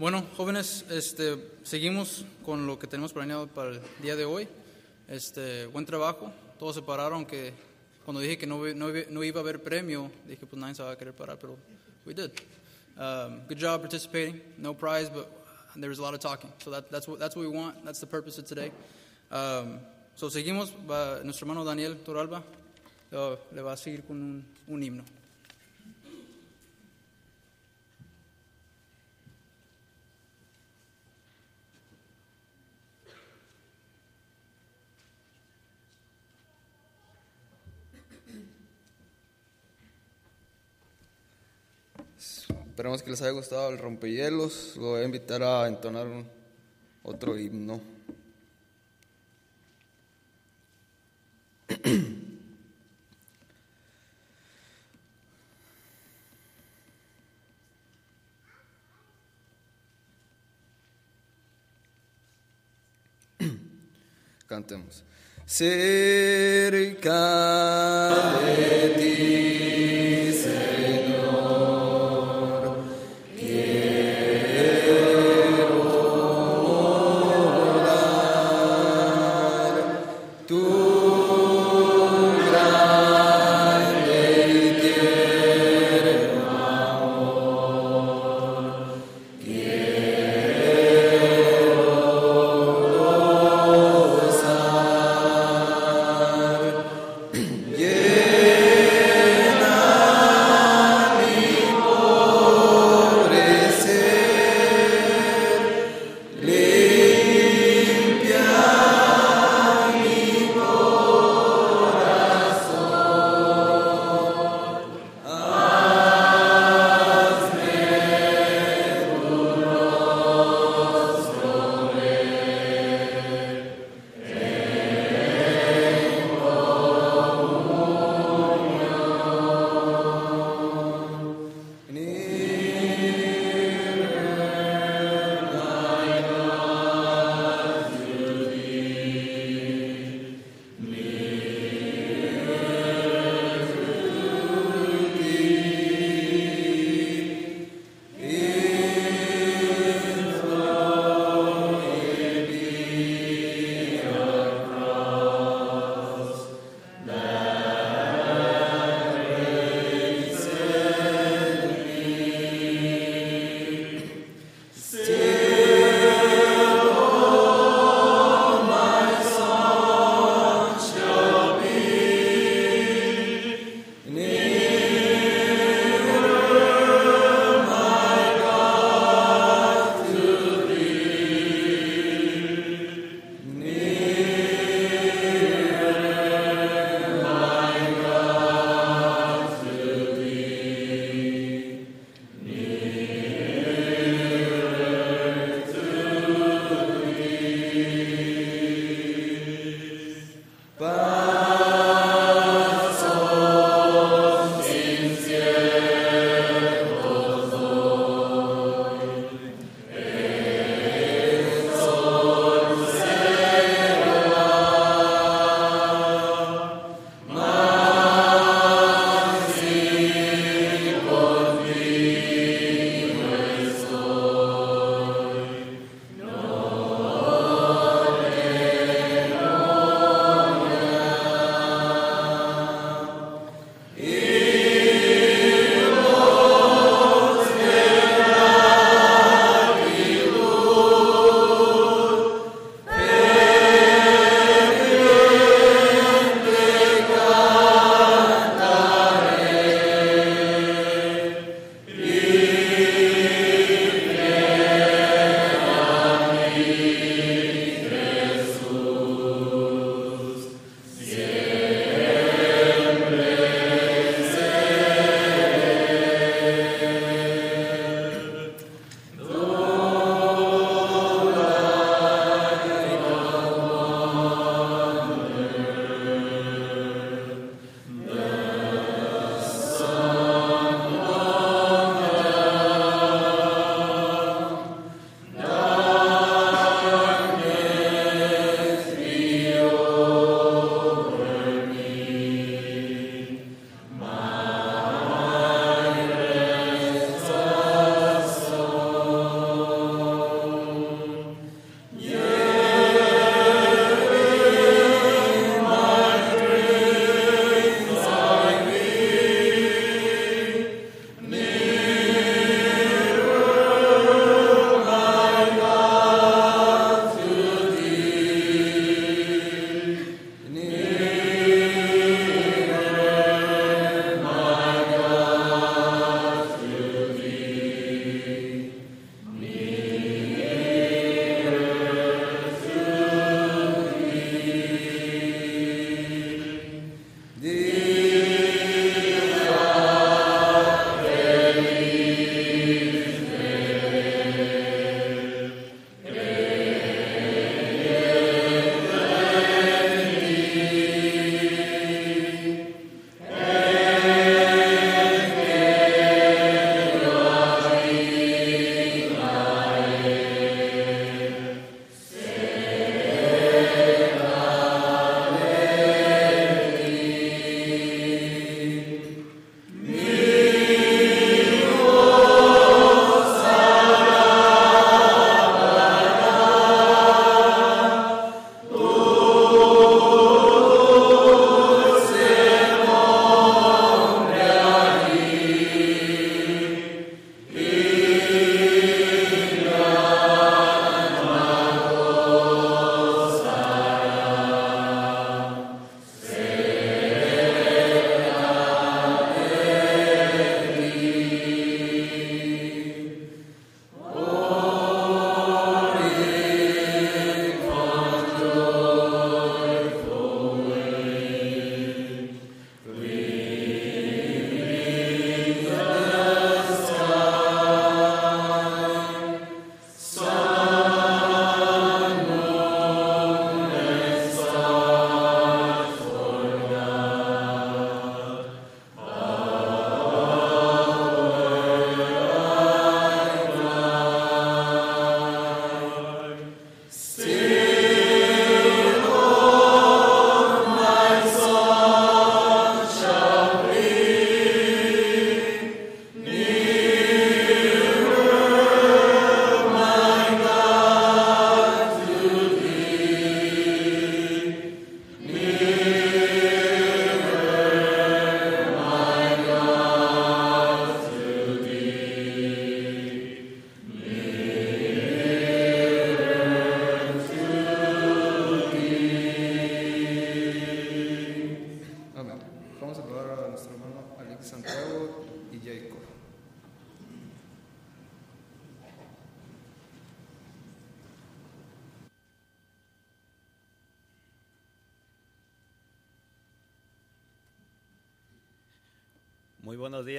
Bueno, jóvenes, este, seguimos con lo que tenemos planeado para el día de hoy. Este, buen trabajo. Todos se pararon, que cuando dije que no, no, no iba a haber premio, dije pues nadie se va a querer parar, pero we did. Um, good job participating. No prize, but there was a lot of talking. So that, that's, what, that's what we want. That's the purpose of today. Um, so seguimos. Va, nuestro hermano Daniel Toralba uh, le va a seguir con un, un himno. Esperamos que les haya gustado el rompehielos. Lo voy a invitar a entonar otro himno. Cantemos.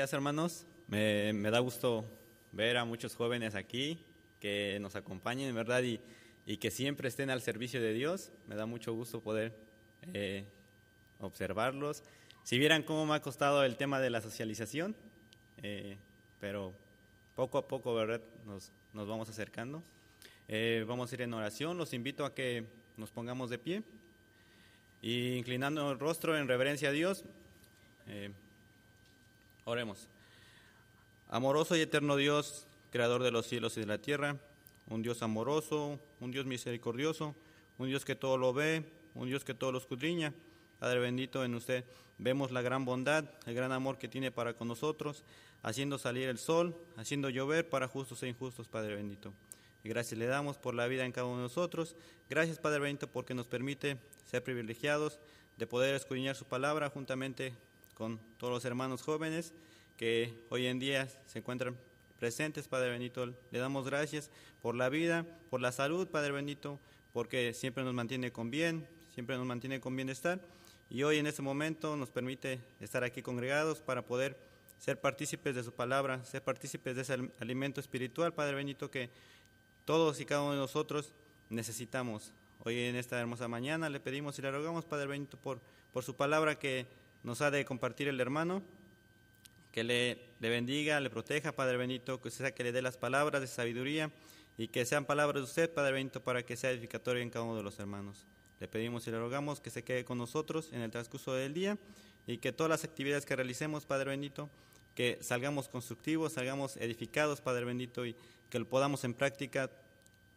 Días, hermanos. Me, me, da gusto ver a muchos jóvenes aquí que nos acompañen, ¿verdad? Y, y que siempre estén al servicio de Dios. Me da mucho gusto poder eh, observarlos. Si vieran cómo me ha costado el tema de la socialización, eh, pero poco a poco, ¿verdad? Nos, nos vamos acercando. Eh, vamos a ir en oración. Los invito a que nos pongamos de pie y inclinando el rostro en reverencia a Dios. Eh, oremos. Amoroso y eterno Dios, creador de los cielos y de la tierra, un Dios amoroso, un Dios misericordioso, un Dios que todo lo ve, un Dios que todo lo escudriña. Padre bendito, en usted vemos la gran bondad, el gran amor que tiene para con nosotros, haciendo salir el sol, haciendo llover para justos e injustos, Padre bendito. Y gracias le damos por la vida en cada uno de nosotros. Gracias, Padre bendito, porque nos permite ser privilegiados de poder escudriñar su palabra juntamente con todos los hermanos jóvenes que hoy en día se encuentran presentes, Padre bendito. Le damos gracias por la vida, por la salud, Padre bendito, porque siempre nos mantiene con bien, siempre nos mantiene con bienestar. Y hoy en este momento nos permite estar aquí congregados para poder ser partícipes de su palabra, ser partícipes de ese alimento espiritual, Padre bendito, que todos y cada uno de nosotros necesitamos. Hoy en esta hermosa mañana le pedimos y le rogamos, Padre bendito, por, por su palabra que nos ha de compartir el hermano, que le, bendiga, le proteja, Padre bendito, que sea que le dé las palabras de sabiduría y que sean palabras de usted, Padre bendito, para que sea edificatorio en cada uno de los hermanos. Le pedimos y le rogamos que se quede con nosotros en el transcurso del día y que todas las actividades que realicemos, Padre bendito, que salgamos constructivos, salgamos edificados, Padre bendito, y que lo podamos en práctica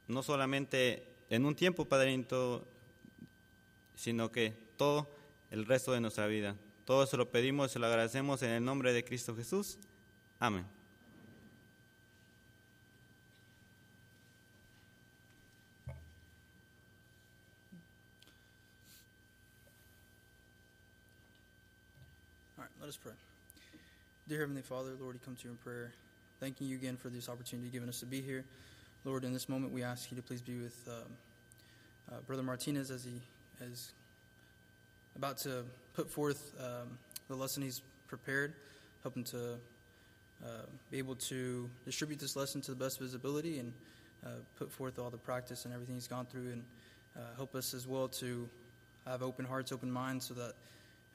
no solamente en un tiempo, Padre bendito, sino que todo el resto de nuestra vida. Todo eso lo pedimos y se lo agradecemos en el nombre de Cristo Jesús. Amén. All right, let us pray. Dear Heavenly Father, Lord, we come to you in prayer, thanking you again for this opportunity given us to be here. Lord, in this moment, we ask you to please be with um, uh, Brother Martinez as he is about to put forth um, the lesson he's prepared. Him to uh, be able to distribute this lesson to the best visibility and uh, put forth all the practice and everything he's gone through, and uh, help us as well to have open hearts, open minds, so that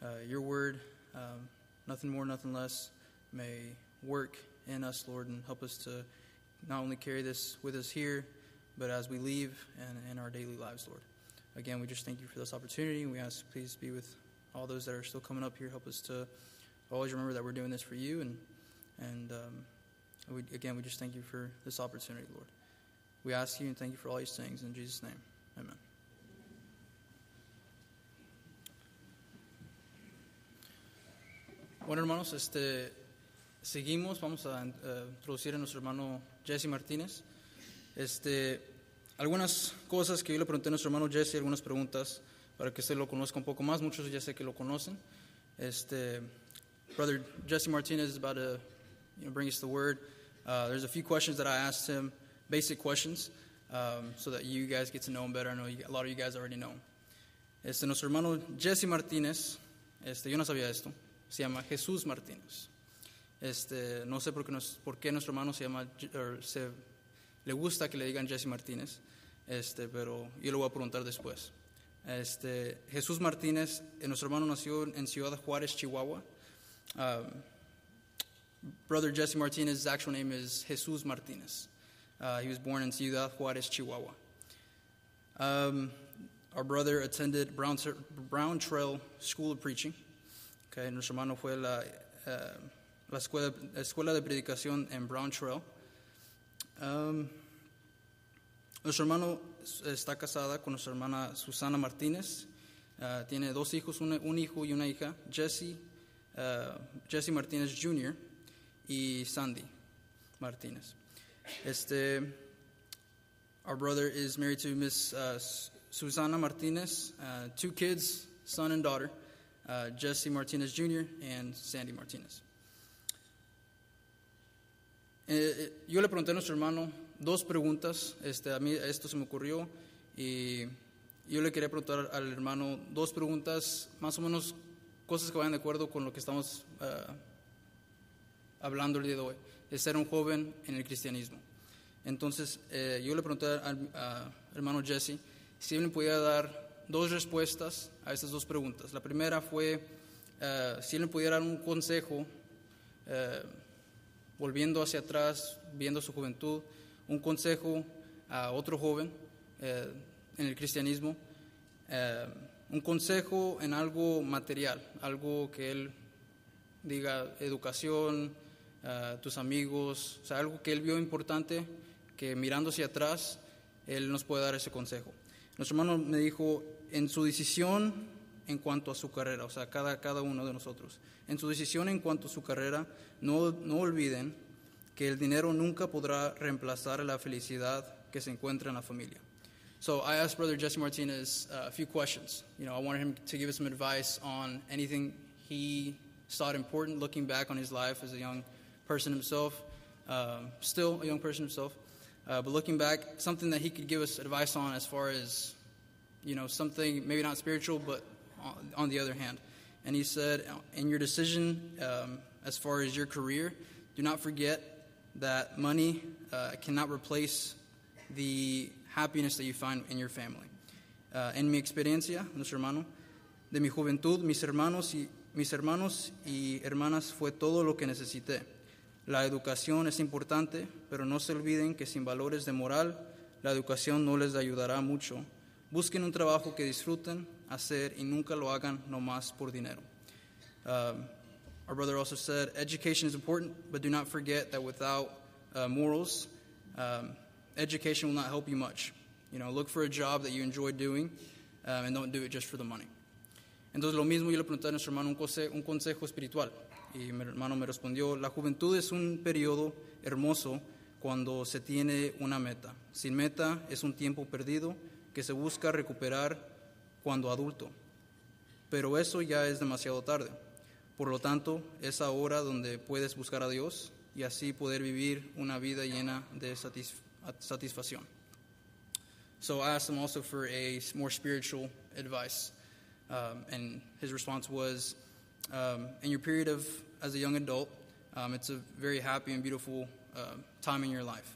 uh, your word, um, nothing more, nothing less, may work in us, Lord, and help us to not only carry this with us here, but as we leave and in our daily lives, Lord. Again, we just thank you for this opportunity. We ask, please be with all those that are still coming up here. Help us to always remember that we're doing this for you. And, and um, we, again, we just thank you for this opportunity, Lord. We ask you and thank you for all these things. In Jesus' name, amen. Bueno, hermanos, este, seguimos. Vamos a uh, introducir a nuestro hermano Jesse Martínez. Este, algunas cosas que yo le pregunté a nuestro hermano Jesse, algunas preguntas para que usted lo conozca un poco más. Muchos ya sé que lo conocen. Este, Brother Jesse Martinez is about to you know, bring us the word. Uh, there's a few questions that I asked him, basic questions, um, so that you guys get to know him better. I know you, a lot of you guys already know him. Este, nuestro hermano Jesse Martínez, este, yo no sabía esto, se llama Jesús Martínez. Este, no sé por qué, nos, por qué nuestro hermano se llama, or se, le gusta que le digan Jesse Martínez, este, pero yo le voy a preguntar después. Este, Jesús Martínez, eh, nuestro hermano nació en Ciudad Juárez, Chihuahua. Um, brother Jesse Martinez's actual name is Jesus Martinez. Uh, he was born in Ciudad Juárez, Chihuahua. Um, our brother attended Brown, Brown Trail School of Preaching. Okay, nuestro hermano fue la, uh, la escuela, escuela de predicación en Brown Trail. Um, nuestro hermano está casada con nuestra hermana Susana Martínez. Uh, tiene dos hijos, un, un, hijo y una hija, Jesse, uh, Jesse Martínez Jr. y Sandy Martínez. Este, our brother is married to Miss uh, Susana Martinez, two kids, son and daughter, Jesse Martinez Jr. and Sandy Martinez. Eh, yo le pregunté a nuestro hermano dos preguntas. Este, a mí esto se me ocurrió y yo le quería preguntar al hermano dos preguntas, más o menos cosas que vayan de acuerdo con lo que estamos uh, hablando el día de hoy, es ser un joven en el cristianismo. Entonces, eh, yo le pregunté al a hermano Jesse si él me podía dar dos respuestas a estas dos preguntas. La primera fue eh, si él me pudiera dar un consejo, eh, volviendo hacia atrás, viendo su juventud, un consejo a otro joven eh, en el cristianismo, eh, un consejo en algo material, algo que él diga educación, eh, tus amigos, o sea, algo que él vio importante, que mirando hacia atrás, él nos puede dar ese consejo. Nuestro hermano me dijo, en su decisión en cuanto a su carrera, o sea, cada, cada uno de nosotros, en su decisión en cuanto a su carrera, no, no olviden que el dinero nunca podrá reemplazar la felicidad que se encuentra en la familia. So I asked Brother Jesse Martinez uh, a few questions. You know, I wanted him to give us some advice on anything he thought important looking back on his life as a young person himself, um, still a young person himself, uh, but looking back, something that he could give us advice on as far as, you know, something maybe not spiritual, but on, on the other hand. And he said, in your decision um, as far as your career, do not forget that money uh, cannot replace the happiness that you find in your family. Uh, en mi experiencia, nuestro hermano, de mi juventud, mis hermanos y mis hermanas fue todo lo que necesité. La educación es importante, pero no se olviden que sin valores de moral, la educación no les ayudará mucho. Busquen un trabajo que disfruten hacer y nunca lo hagan nomás por dinero. Um, our brother also said, education is important, but do not forget that without uh, morals, um, education will not help you much. You know, look for a job that you enjoy doing um, and don't do it just for the money. Entonces, lo mismo yo le pregunté a nuestro hermano un, conse- un consejo espiritual. Y mi hermano me respondió, la juventud es un periodo hermoso cuando se tiene una meta. Sin meta es un tiempo perdido que se busca recuperar cuando adulto. Pero eso ya es demasiado tarde. Por lo tanto, es ahora donde puedes buscar a Dios y así poder vivir una vida llena de satisf- satisfacción. So I asked him also for a more spiritual advice. Um, and his response was, um, in your period of, as a young adult, um, it's a very happy and beautiful uh, time in your life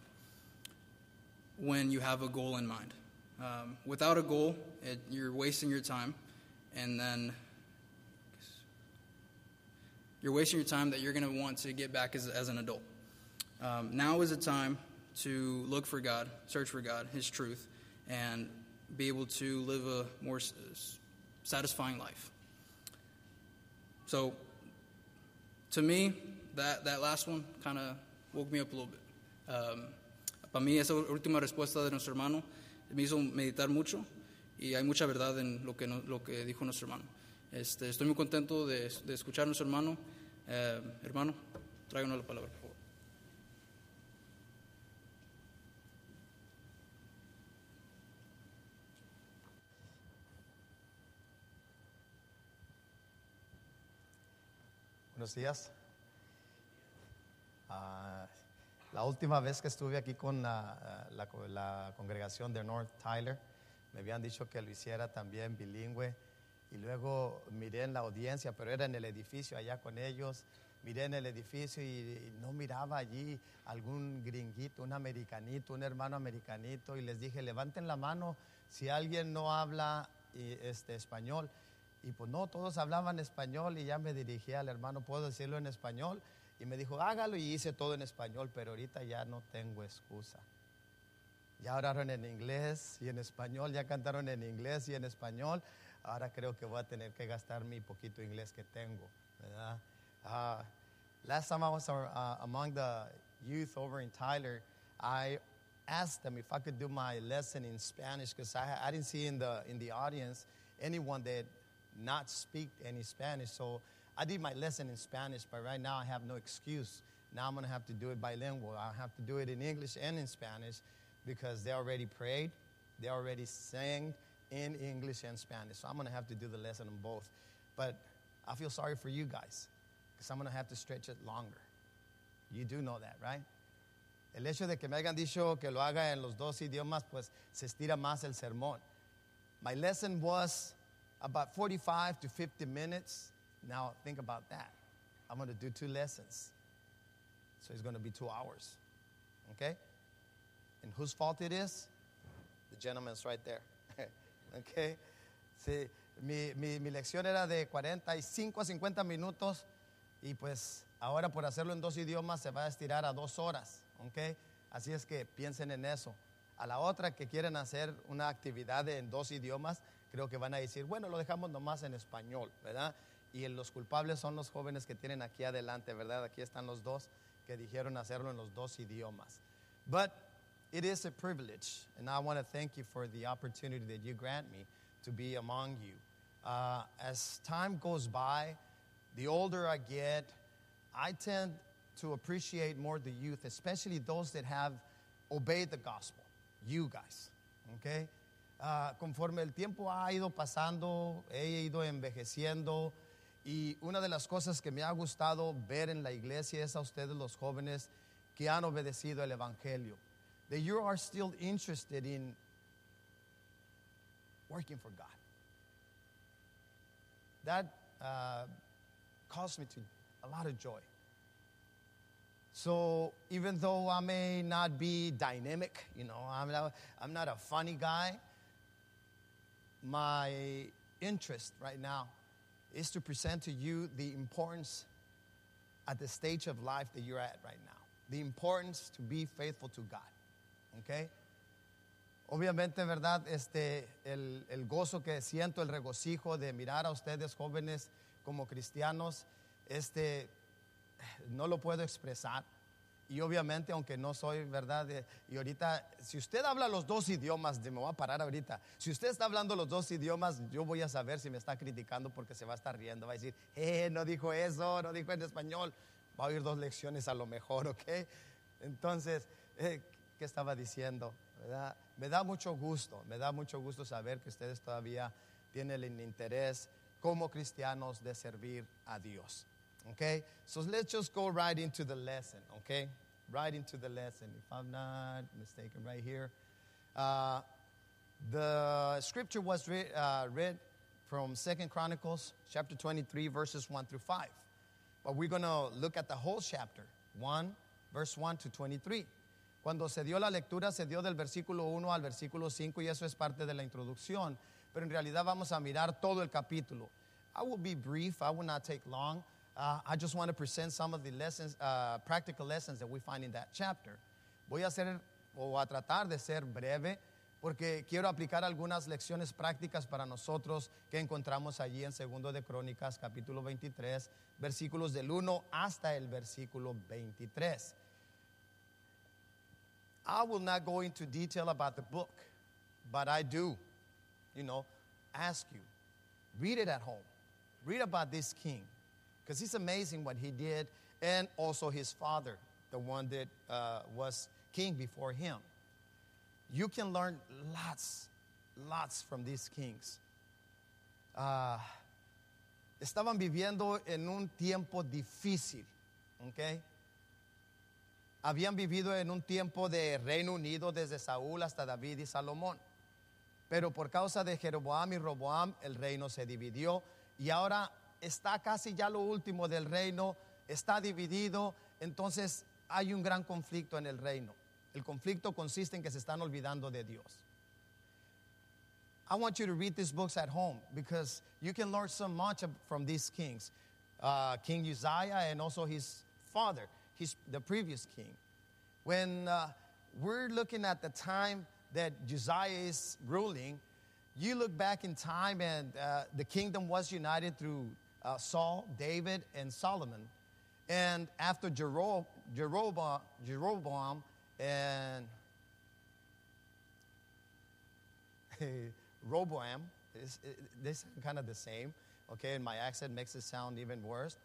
when you have a goal in mind. Um, without a goal, it, you're wasting your time, and then you're wasting your time that you're going to want to get back as, as an adult. Um, now is the time to look for God, search for God, His truth, and be able to live a more satisfying life. So, to me, that, that last one kind of woke me up a little bit. Um, para mí, esa última respuesta de nuestro hermano me hizo meditar mucho y hay mucha verdad en lo que, lo que dijo nuestro hermano. Este, estoy muy contento de, de escuchar hermano. Eh, hermano, tráiganos la palabra, por favor. Buenos días. Ah, la última vez que estuve aquí con la- la congregación de North Tyler, me habían dicho que lo hiciera también bilingüe. Y luego miré en la audiencia, pero era en el edificio allá con ellos. Miré en el edificio y, no miraba allí algún gringuito, un americanito, un hermano americanito. Y les dije, levanten la mano si alguien no habla este, español. Y pues no, todos hablaban español y ya me dirigí al hermano, ¿puedo decirlo en español? Y me dijo, hágalo y hice todo en español, pero ahorita ya no tengo excusa. Ya oraron en inglés y en español, ya cantaron en inglés y en español. Ahora creo que voy a tener que gastar mi poquito inglés que tengo, ¿verdad? Ah, last time I was uh, among the youth over in Tyler, I asked them if I could do my lesson in Spanish because I, I didn't see in the, in the audience anyone that not speak any Spanish. So I did my lesson in Spanish, but right now I have no excuse. Now I'm going to have to do it bilingual. I have to do it in English and in Spanish because they already prayed, they already sang in English and Spanish. So I'm going to have to do the lesson in both. But I feel sorry for you guys because I'm going to have to stretch it longer. You do know that, right? El hecho de que me hayan dicho que lo haga en los dos idiomas, pues se estira más el sermón. My lesson was about 45 to 50 minutes. Now think about that. I'm going to do two lessons. So it's going to be two hours. Okay? And whose fault it is? The gentleman's right there. Okay? Sí, mi, mi, mi lección era de 45 a 50 minutos y pues ahora por hacerlo en dos idiomas se va a estirar a dos horas. ¿ok? Así es que piensen en eso. A la otra que quieren hacer una actividad en dos idiomas, creo que van a decir, bueno, lo dejamos nomás en español, ¿verdad? Y los culpables son los jóvenes que tienen aquí adelante, ¿verdad? Aquí están los dos que dijeron hacerlo en los dos idiomas. But it is a privilege, and I want to thank you for the opportunity that you grant me to be among you. Uh, as time goes by, the older I get, I tend to appreciate more the youth, especially those that have obeyed the gospel. You guys, okay? Uh, conforme el tiempo ha ido pasando, he ido envejeciendo y una de las cosas que me ha gustado ver en la iglesia es a ustedes los jóvenes que han obedecido el evangelio. That you are still interested in working for God. That uh, caused me to a lot of joy. So even though I may not be dynamic, you know, I'm not, I'm not a funny guy, my interest right now is to present to you the importance at the stage of life that you're at right now. The importance to be faithful to God. Okay? Obviamente, ¿verdad? Este, el, el gozo que siento, el regocijo de mirar a ustedes jóvenes como cristianos, este, no lo puedo expresar. Y obviamente, aunque no soy, ¿verdad? Y ahorita, si usted habla los dos idiomas, me voy a parar ahorita. Si usted está hablando los dos idiomas, yo voy a saber si me está criticando porque se va a estar riendo. Va a decir, eh, no dijo eso, no dijo en español. Va a oír dos lecciones a lo mejor, ¿ok? Entonces, eh, ¿qué estaba diciendo? ¿Verdad? Me da mucho gusto, me da mucho gusto saber que ustedes todavía tienen el interés como cristianos de servir a Dios. Okay? So let's just go right into the lesson, okay? Right into the lesson. If I'm not mistaken, right here. Uh, the scripture was read, uh, read from Second Chronicles chapter 23, verses 1 through 5. But we're going to look at the whole chapter, 1, verse 1 to 23. Cuando se dio la lectura, se dio del versículo 1 al versículo 5 y eso es parte de la introducción. Pero en realidad vamos a mirar todo el capítulo. I will be brief, I will not take long. Uh, I just want to present some of the lessons, uh, practical lessons that we find in that chapter. Voy a hacer o a tratar de ser breve porque quiero aplicar algunas lecciones prácticas para nosotros que encontramos allí en Segundo de Crónicas, capítulo 23, versículos del 1 hasta el versículo 23. I will not go into detail about the book, but I do, you know, ask you, read it at home. Read about this king, because it's amazing what he did, and also his father, the one that uh, was king before him. You can learn lots, lots from these kings. Ah, estaban viviendo en un tiempo difícil, ¿ok? Habían vivido en un tiempo de Reino Unido desde Saúl hasta David y Salomón. Pero por causa de Jeroboam y Roboam, el reino se dividió y ahora está casi ya lo último del reino, está dividido, entonces hay un gran conflicto en el reino. El conflicto consiste en que se están olvidando de Dios. I want you to read these books at home because you can learn so much from these kings. Uh, king Uzziah and also his father, his, the previous king. When uh, we're looking at the time that Josiah is ruling, you look back in time and uh, the kingdom was united through uh, Saul, David, and Solomon. And after Jero- Jeroboam, Jeroboam and Roboam, is, they sound kind of the same, okay, and my accent makes it sound even worse.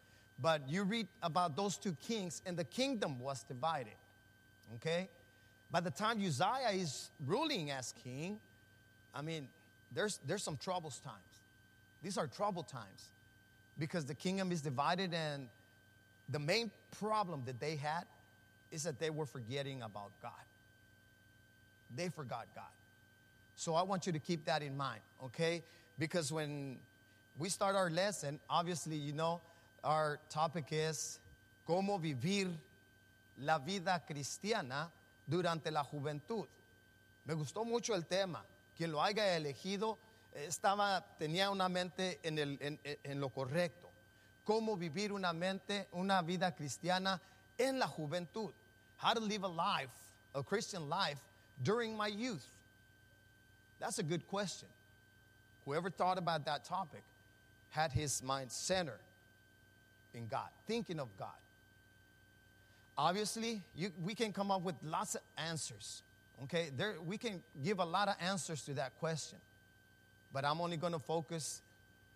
But you read about those two kings, and the kingdom was divided, okay? By the time Uzziah is ruling as king, I mean, there's, there's some troubles times. These are troubled times because the kingdom is divided, and the main problem that they had is that they were forgetting about God. They forgot God. So I want you to keep that in mind, okay? Because when we start our lesson, obviously, you know, our topic is cómo vivir la vida cristiana durante la juventud. Me gustó mucho el tema. Quien lo haya elegido eh, estaba, tenía una mente en, lo correcto. Cómo vivir una mente, una vida cristiana en la juventud. How to live a life, a Christian life during my youth. That's a good question. Whoever thought about that topic had his mind centered in God, thinking of God. Obviously, you, we can come up with lots of answers. Okay, there, we can give a lot of answers to that question, but I'm only going to focus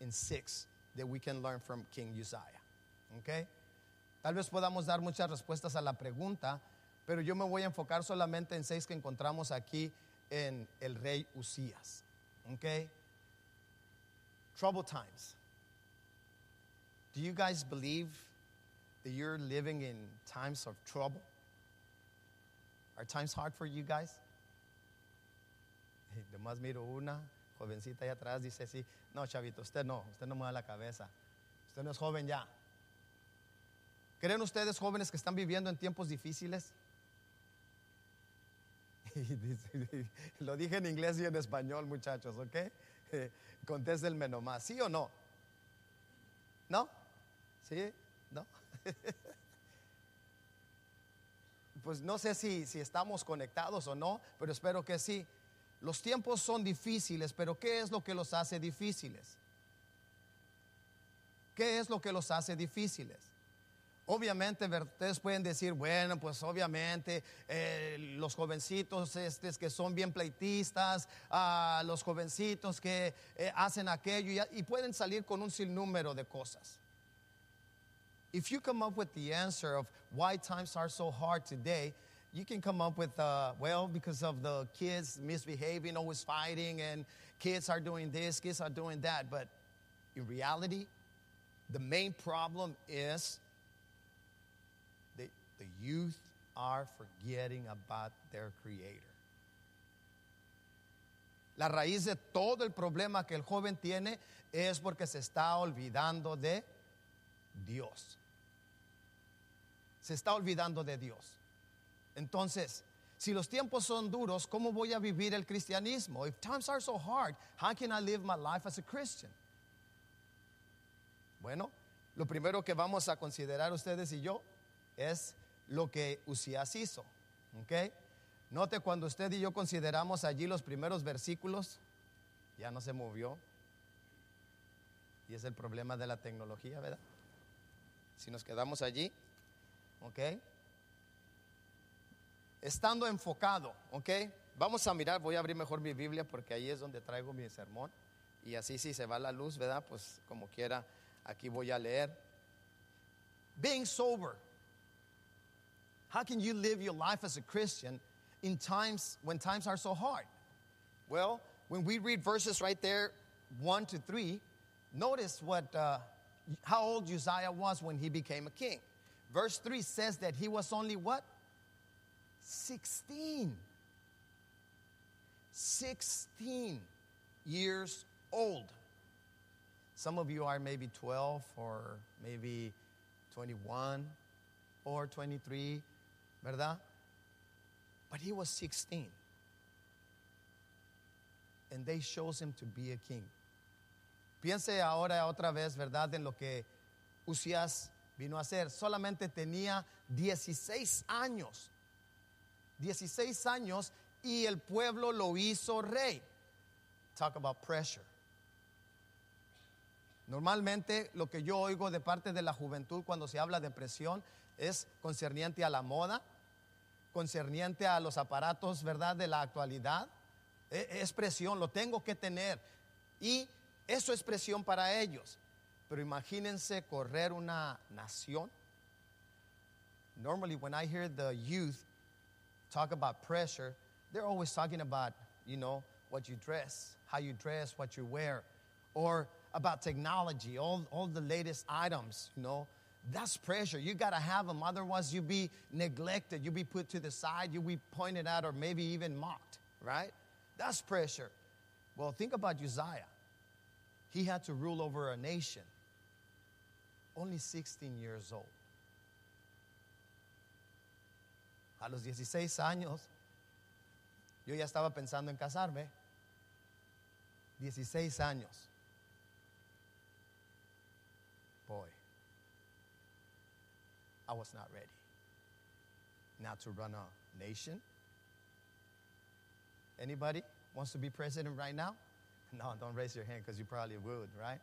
in six that we can learn from King Uzziah. Okay, tal vez podamos dar muchas respuestas a la pregunta, pero yo me voy a enfocar solamente en seis que encontramos aquí en el rey Usías. Okay, trouble times. Do you guys believe that you're living in times of trouble? Are times hard for you guys? Miro una jovencita allá atrás, dice así, no, chavito, usted no, usted no mueva la cabeza, usted no es joven ya. ¿Creen ustedes jóvenes que están viviendo en tiempos difíciles? Lo dije en inglés y en español, muchachos, ¿ok? Contéstenme nomás, ¿sí o no? ¿No? ¿Sí? ¿No? pues no sé si, si estamos conectados o no, pero espero que sí. Los tiempos son difíciles, pero ¿qué es lo que los hace difíciles? ¿Qué es lo que los hace difíciles? Obviamente, ustedes pueden decir, bueno, pues obviamente eh, los jovencitos estes que son bien pleitistas, los jovencitos que eh, hacen aquello y, y pueden salir con un sinnúmero de cosas. If you come up with the answer of why times are so hard today, you can come up with, uh, well, because of the kids misbehaving, always fighting, and kids are doing this, kids are doing that. But in reality, the main problem is that the youth are forgetting about their Creator. La raíz de todo el problema que el joven tiene es porque se está olvidando de Dios. Se está olvidando de Dios. Entonces, si los tiempos son duros, ¿cómo voy a vivir el cristianismo? If times are so hard, how can I live my life as a Christian? Bueno, lo primero que vamos a considerar ustedes y yo es lo que Usías hizo. ¿Ok? Note cuando usted y yo consideramos allí los primeros versículos, ya no se movió. Y es el problema de la tecnología, ¿verdad? Si nos quedamos allí, ¿ok? Estando enfocado, ¿ok? Vamos a mirar, voy a abrir mejor mi Biblia porque ahí es donde traigo mi sermón. Y así si se va la luz, ¿verdad? Pues como quiera, aquí voy a leer. Being sober. How can you live your life as a Christian in times when times are so hard? Well, when we read verses right there, one to three, notice what uh, how old Uzziah was when he became a king. Verse three says that he was only what? 16. 16 years old. Some of you are maybe 12 or maybe 21 or 23, ¿verdad? But he was 16. And they chose him to be a king. Piense ahora otra vez, ¿verdad?, en lo que Usías vino a hacer. Solamente tenía 16 años. 16 años y el pueblo lo hizo rey. Talk about pressure. Normalmente lo que yo oigo de parte de la juventud cuando se habla de presión es concerniente a la moda, concerniente a los aparatos, ¿verdad?, de la actualidad. E- Es presión, lo tengo que tener. Y eso es presión para ellos. Pero imagínense correr una nación. Normally, when I hear the youth talk about pressure, they're always talking about, you know, what you dress, how you dress, what you wear, or about technology, all, all the latest items, you know. That's pressure. You got to have them. Otherwise, you'll be neglected. You'll be put to the side. You'll be pointed out or maybe even mocked, right? That's pressure. Well, think about Uzziah. He had to rule over a nation, only 16 years old. A los 16 años, yo ya estaba pensando en casarme. 16 años. Boy, I was not ready. Now to run a nation. Anybody wants to be president right now? No, don't raise your hand because you probably would, right?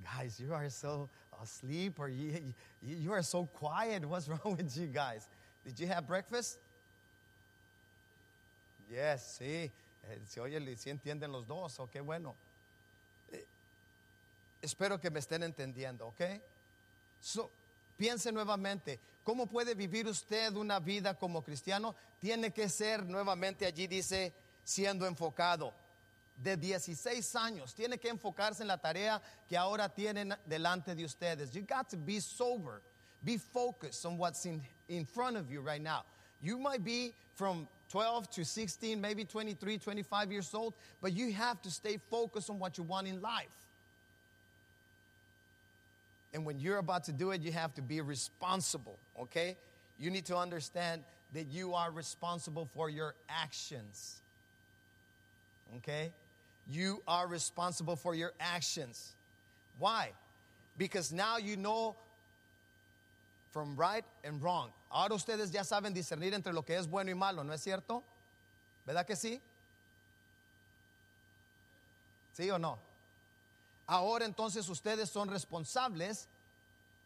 Guys, you are so asleep or you, you, are so quiet. What's wrong with you guys? Did you have breakfast? Yes, sí. Eh, Si oye, si entienden los dos, ok, bueno. Eh, espero que me estén entendiendo, ok? So, piense nuevamente, ¿cómo puede vivir usted una vida como cristiano? Tiene que ser nuevamente, allí dice, siendo enfocado. De 16 años, tiene que enfocarse en la tarea que ahora tienen delante de ustedes. You got to be sober, be focused on what's in, in front of you right now. You might be from 12 to 16, maybe 23, 25 years old, but you have to stay focused on what you want in life. And when you're about to do it, you have to be responsible, okay? You need to understand that you are responsible for your actions, okay? You are responsible for your actions. Why? Because now you know from right and wrong. Ahora ustedes ya saben discernir entre lo que es bueno y malo, ¿no es cierto? ¿Verdad que sí? ¿Sí o no? Ahora entonces ustedes son responsables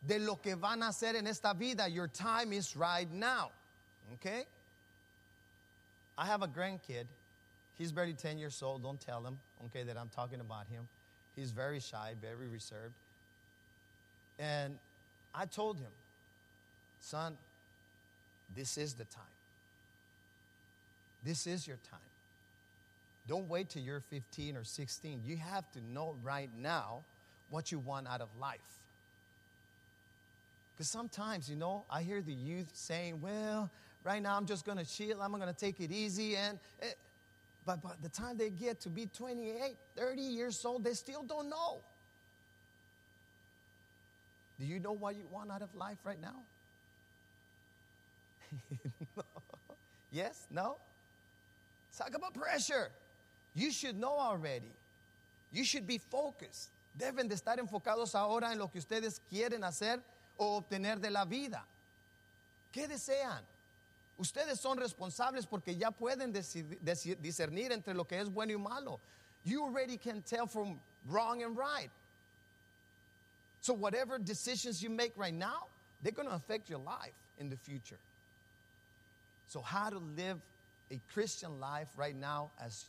de lo que van a hacer en esta vida. Your time is right now. Okay? I have a grandkid. He's barely 10 years old. Don't tell him, okay, that I'm talking about him. He's very shy, very reserved. And I told him, son, this is the time. This is your time. Don't wait till you're 15 or 16. You have to know right now what you want out of life. Because sometimes, you know, I hear the youth saying, well, right now I'm just going to chill, I'm going to take it easy. And, eh, but by the time they get to be 28, 30 years old, they still don't know. Do you know what you want out of life right now? no. Yes? No? Talk about pressure. You should know already. You should be focused. Deben de estar enfocados ahora en lo que ustedes quieren hacer o obtener de la vida. ¿Qué desean? Ustedes son responsables porque ya pueden discernir entre lo que es bueno y malo. You already can tell from wrong and right. So, whatever decisions you make right now, they're going to affect your life in the future. So, how to live a Christian life right now as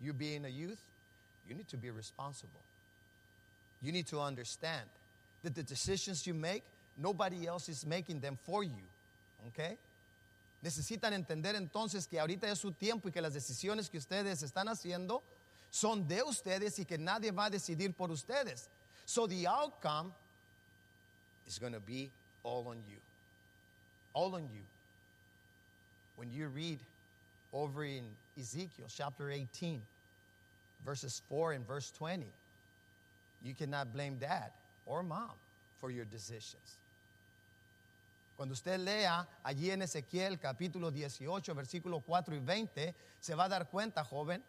you being a youth, you need to be responsible. You need to understand that the decisions you make, nobody else is making them for you. Okay? Necesitan entender entonces que ahorita es su tiempo y que las decisiones que ustedes están haciendo son de ustedes y que nadie va a decidir por ustedes. So the outcome is going to be all on you. All on you. When you read over in Ezekiel chapter 18, verses 4 and verse 20, you cannot blame dad or mom for your decisions. Cuando usted lea allí en Ezequiel capítulo 18, versículo 4 y 20, se va a dar cuenta, joven,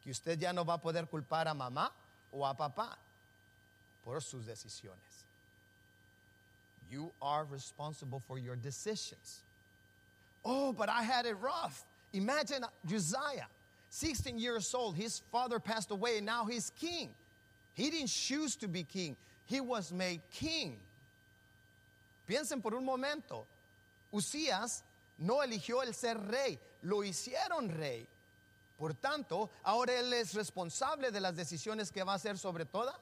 que usted ya no va a poder culpar a mamá o a papá por sus decisiones. You are responsible for your decisions. Oh, but I had it rough. Imagine Josiah, 16 years old. His father passed away, and now he's king. He didn't choose to be king, he was made king. Piensen por un momento. Usías no eligió el ser rey, lo hicieron rey. Por tanto, ahora él es responsable de las decisiones que va a hacer sobre toda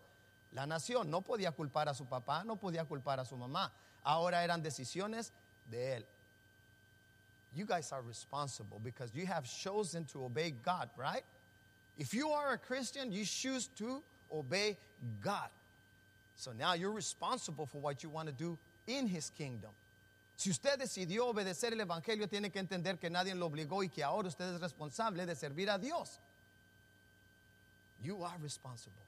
la nación. No podía culpar a su papá, no podía culpar a su mamá. Ahora eran decisiones de él. You guys are responsible because you have chosen to obey God, right? If you are a Christian, you choose to obey God. So now you're responsible for what you want to do in His kingdom. Si usted decidió obedecer el Evangelio, tiene que entender que nadie lo obligó y que ahora usted es responsable de servir a Dios. You are responsible.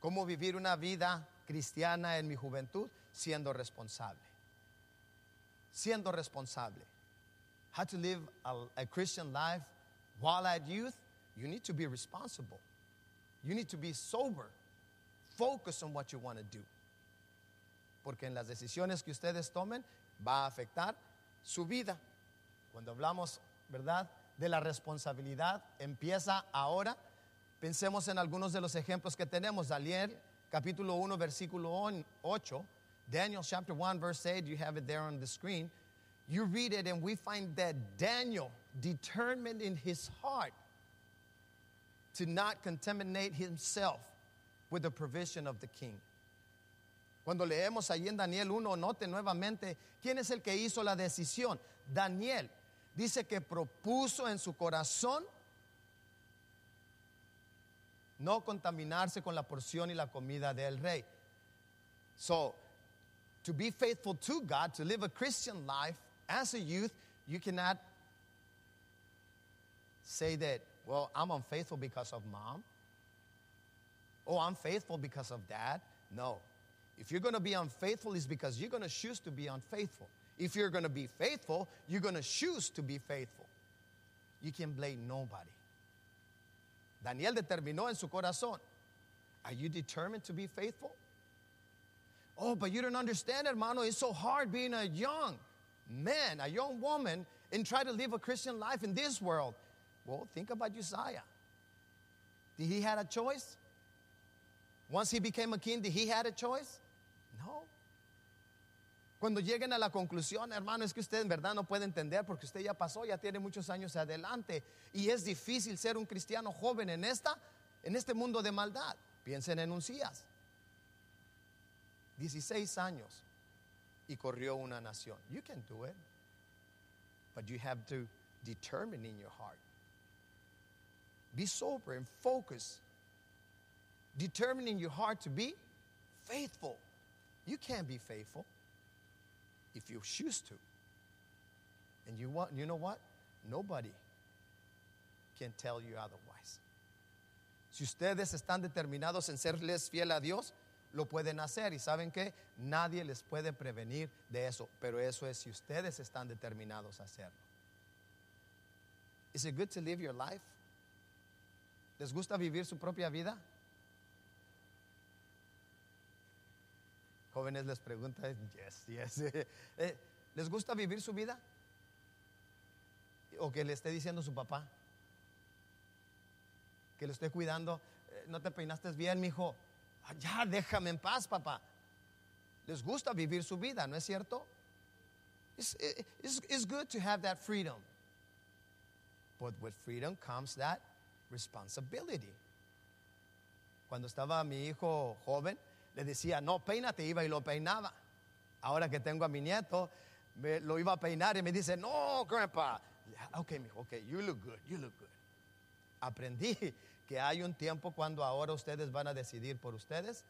¿Cómo vivir una vida cristiana en mi juventud? Siendo responsable. siendo responsable. How to live a, a Christian life while at youth, you need to be responsible. You need to be sober. Focus on what you want to do. Porque en las decisiones que ustedes tomen va a afectar su vida. Cuando hablamos, ¿verdad? De la responsabilidad, empieza ahora. Pensemos en algunos de los ejemplos que tenemos. Daniel, capítulo 1, versículo 8. Daniel, chapter 1, verse 8. You have it there on the screen. You read it, and we find that Daniel determined in his heart to not contaminate himself with the provision of the king. Cuando leemos allí en Daniel 1, note nuevamente quién es el que hizo la decisión. Daniel dice que propuso en su corazón no contaminarse con la porción y la comida del rey. So, to be faithful to God, to live a Christian life as a youth, you cannot say that, well, I'm unfaithful because of mom. Oh, I'm faithful because of dad. No. If you're going to be unfaithful, it's because you're going to choose to be unfaithful. If you're going to be faithful, you're going to choose to be faithful. You can blame nobody. Daniel determinó en su corazón. Are you determined to be faithful? Oh, but you don't understand, hermano. It's so hard being a young man, a young woman, and try to live a Christian life in this world. Well, think about Uzziah. Did he have a choice? Once he became a king, did he have a choice? Cuando lleguen a la conclusión, hermano, es que usted en verdad no puede entender porque usted ya pasó, ya tiene muchos años adelante y es difícil ser un cristiano joven en esta en este mundo de maldad. Piensen en Uncías. 16 años y corrió una nación. You can do it. But you have to determine in your heart. Be sober and focus. Determine in your heart to be faithful. You can't be faithful if you choose to. And you want you know what? Nobody can tell you otherwise. Si ustedes están determinados en serles fiel a Dios, lo pueden hacer y saben que nadie les puede prevenir de eso, pero eso es si ustedes están determinados a hacerlo. Is it good to live your life? ¿Les gusta vivir su propia vida? Jóvenes les preguntan, yes, yes. Eh, ¿Les gusta vivir su vida? O que le esté diciendo su papá. Que le esté cuidando. eh, no te peinaste bien, mijo. Ah, Ya, déjame en paz, papá. Les gusta vivir su vida, ¿no es cierto? It's, it- it's, it's good to have that freedom. But with freedom comes that responsibility. Cuando estaba mi hijo joven, le decía, no, peínate, iba y lo peinaba. Ahora que tengo a mi nieto, me, lo iba a peinar y me dice, no, grandpa. Ok, mijo, ok, you look good, you look good. Aprendí que hay un tiempo cuando ahora ustedes van a decidir por ustedes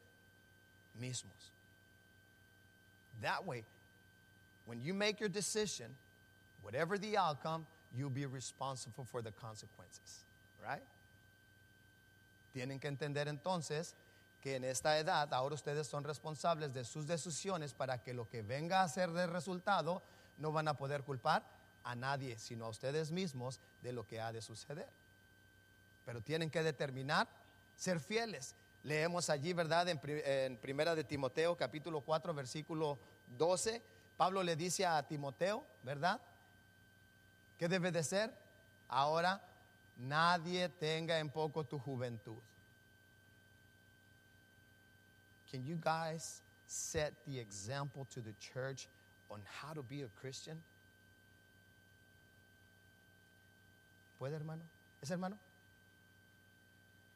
mismos. That way, when you make your decision, whatever the outcome, you'll be responsible for the consequences, right? Tienen que entender entonces que en esta edad ahora ustedes son responsables de sus decisiones para que lo que venga a ser de resultado no van a poder culpar a nadie, sino a ustedes mismos de lo que ha de suceder. Pero tienen que determinar ser fieles. Leemos allí, ¿verdad? En, pri- en Primera de Timoteo, capítulo 4, versículo 12. Pablo le dice a Timoteo, ¿verdad? ¿Qué debe de ser? Ahora, nadie tenga en poco tu juventud. Can you guys set the example to the church on how to be a Christian? ¿Puede, hermano? ¿Es hermano?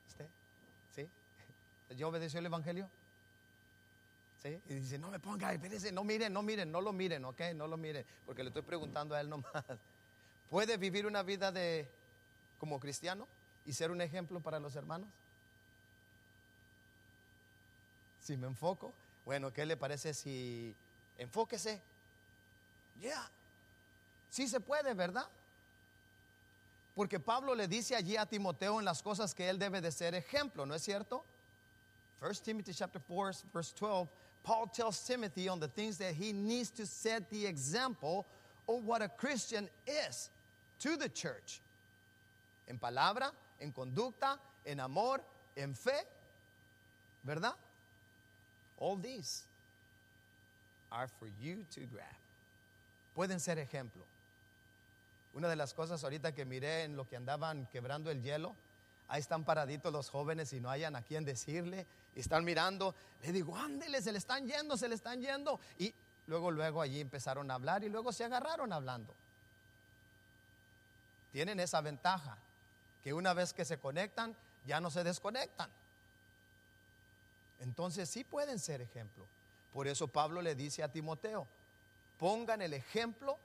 ¿Usted? ¿Sí? ¿Ya obedeció el Evangelio? ¿Sí? Y dice, no me ponga, espérese, no miren, no miren, no lo miren, ¿ok? No lo miren, porque le estoy preguntando a él nomás. ¿Puede vivir una vida de como cristiano y ser un ejemplo para los hermanos? Si me enfoco, bueno, ¿qué le parece si enfóquese? Ya, sí se puede, ¿verdad? Porque Pablo le dice allí a Timoteo en las cosas que él debe de ser ejemplo, ¿no es cierto? 1 Timothy chapter 4 verse 12, Paul tells Timothy on the things that he needs to set the example of what a Christian is to the church. En palabra, en conducta, en amor, en fe, ¿verdad? All these are for you to grab. Pueden ser ejemplo. Una de las cosas ahorita que miré en lo que andaban quebrando el hielo, ahí están paraditos los jóvenes y no hayan a quien decirle, y están mirando, le digo, ándele, se le están yendo, se le están yendo. Y luego, luego allí empezaron a hablar y luego se agarraron hablando. Tienen esa ventaja, que una vez que se conectan, ya no se desconectan. Entonces sí pueden ser ejemplo. Por eso Pablo le dice a Timoteo, pongan el ejemplo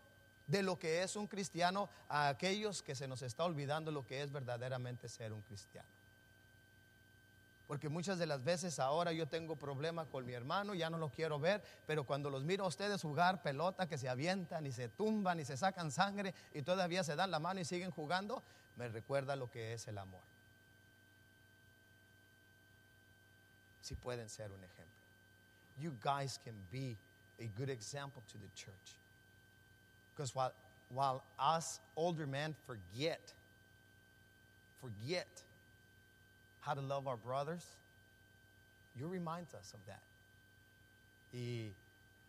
de lo que es un cristiano a aquellos que se nos está olvidando lo que es verdaderamente ser un cristiano. Porque muchas de las veces ahora yo tengo problemas con mi hermano, ya no lo quiero ver, pero cuando los miro a ustedes jugar pelota, que se avientan y se tumban y se sacan sangre y todavía se dan la mano y siguen jugando, me recuerda lo que es el amor. Si pueden ser un ejemplo. You guys can be a good example to the church. Because while, while us older men forget, forget how to love our brothers, you remind us of that.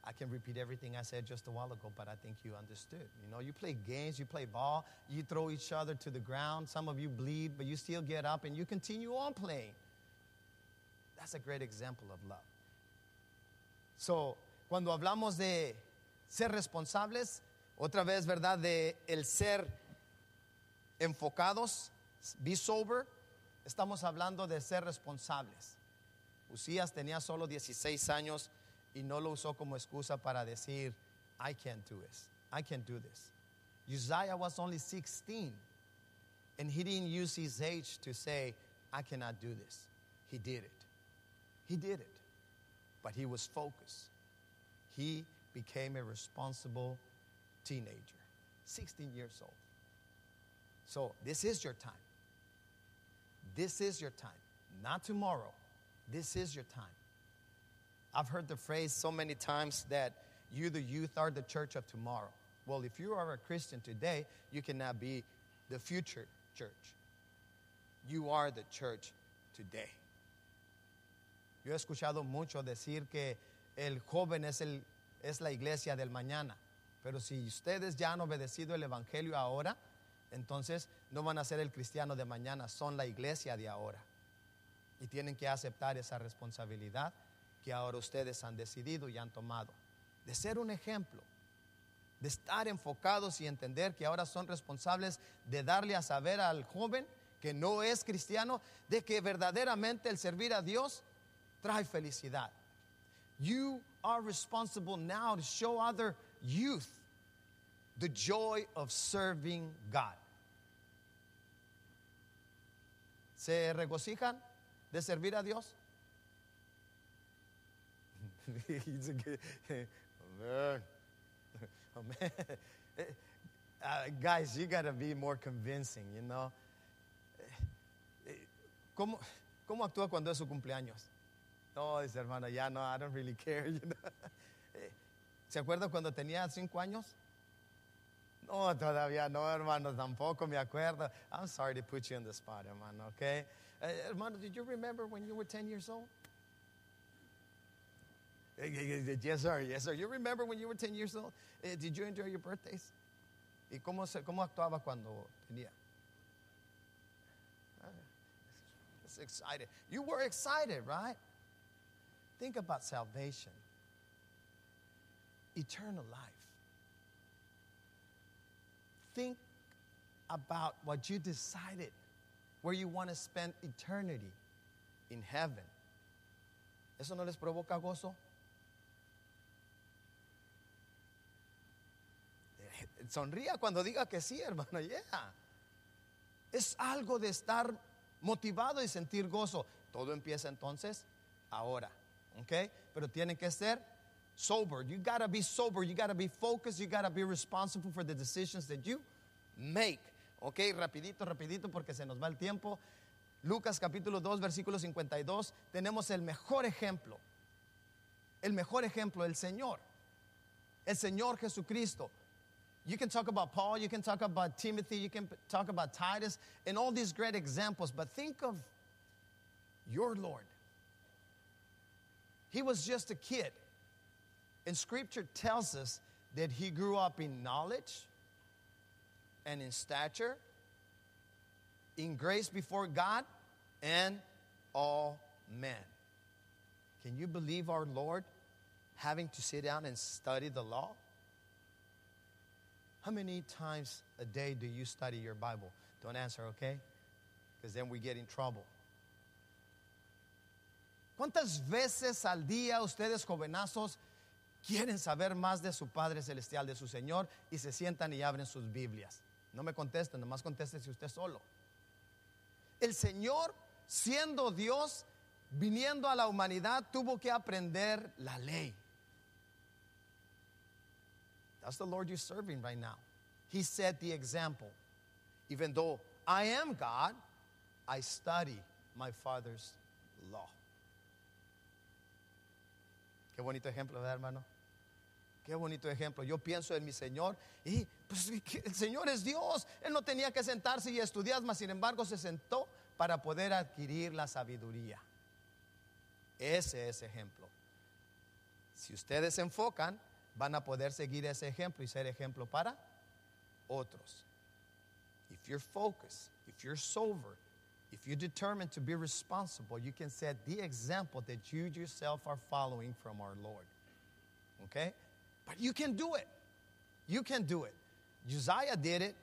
I can repeat everything I said just a while ago, but I think you understood. You know, you play games, you play ball, you throw each other to the ground. Some of you bleed, but you still get up and you continue on playing. That's a great example of love. So, cuando hablamos de ser responsables, otra vez, ¿verdad? De el ser enfocados, be sober, estamos hablando de ser responsables. Usías tenía solo 16 años y no lo usó como excusa para decir, I can't do this. I can't do this. Uzziah was only 16 and he didn't use his age to say, I cannot do this. He did it. He did it. But he was focused. He became a responsible teenager, 16 years old. So this is your time. This is your time, not tomorrow. This is your time. I've heard the phrase so many times that you, the youth, are the church of tomorrow. Well, if you are a Christian today, you cannot be the future church. You are the church today. Yo he escuchado mucho decir que el joven es, el, es la iglesia del mañana. Pero si ustedes ya han obedecido el Evangelio ahora, entonces no van a ser el cristiano de mañana, son la iglesia de ahora. Y tienen que aceptar esa responsabilidad que ahora ustedes han decidido y han tomado. De ser un ejemplo, de estar enfocados y entender que ahora son responsables de darle a saber al joven que no es cristiano, de que verdaderamente el servir a Dios trae felicidad. You are responsible now to show other youth the joy of serving God. ¿Se regocijan de servir a Dios? Amen. Amen. Uh, guys, you got to be more convincing, you know. Eh, eh, ¿Cómo, ¿Cómo actúa cuando es su cumpleaños? No, dice hermana, ya no, I don't really care. You know? ¿Se acuerda cuando tenía cinco años? No, todavía no, hermano, tampoco me acuerdo. I'm sorry to put you on the spot, hermano, okay? Uh, hermano, did you remember when you were 10 years old? Eh, eh, yes, sir, yes, sir. You remember when you were 10 years old? Uh, did you enjoy your birthdays? ¿Y cómo, se, cómo actuaba cuando tenía? Ah, it's excited. You were excited, right? Think about salvation, eternal life. Think about what you decided, where you want to spend eternity in heaven. ¿Eso no les provoca gozo? Sonría cuando diga que sí, hermano. Yeah. Es algo de estar motivado y sentir gozo. Todo empieza entonces ahora. ¿Ok? Pero tiene que ser sober. You gotta be sober. You gotta be focused. You gotta be responsible for the decisions that you make. Ok, Rapidito, rapidito porque se nos va el tiempo. Lucas capítulo 2, versículo 52. Tenemos el mejor ejemplo El mejor ejemplo, el Señor. El Señor Jesucristo. You can talk about Paul, you can talk about Timothy, you can talk about Titus, and all these great examples, but think of your Lord. He was just a kid. And scripture tells us that he grew up in knowledge and in stature, in grace before God and all men. Can you believe our Lord having to sit down and study the law? How many times a day do you study your Bible? Don't answer, okay? Because then we get in trouble. ¿Cuántas veces al día ustedes jovenazos quieren saber más de su Padre Celestial, de su Señor, y se sientan y abren sus Biblias? No me contesten, nomás contéstese usted solo. El Señor, siendo Dios, viniendo a la humanidad, tuvo que aprender la ley. That's the Lord you're serving right now. He set the example. Even though I am God, I study my Father's law. Qué bonito ejemplo, ¿verdad, hermano? Qué bonito ejemplo. Yo pienso en mi Señor y pues el Señor es Dios. Él no tenía que sentarse y estudiar, mas sin embargo se sentó para poder adquirir la sabiduría. Ese es ejemplo. Si ustedes se enfocan, van a poder seguir ese ejemplo y ser ejemplo para otros. If you're focused, if you're sober, if you're determined to be responsible, you can set the example that you yourself are following from our Lord. Okay? But you can do it. You can do it. Uzziah did it.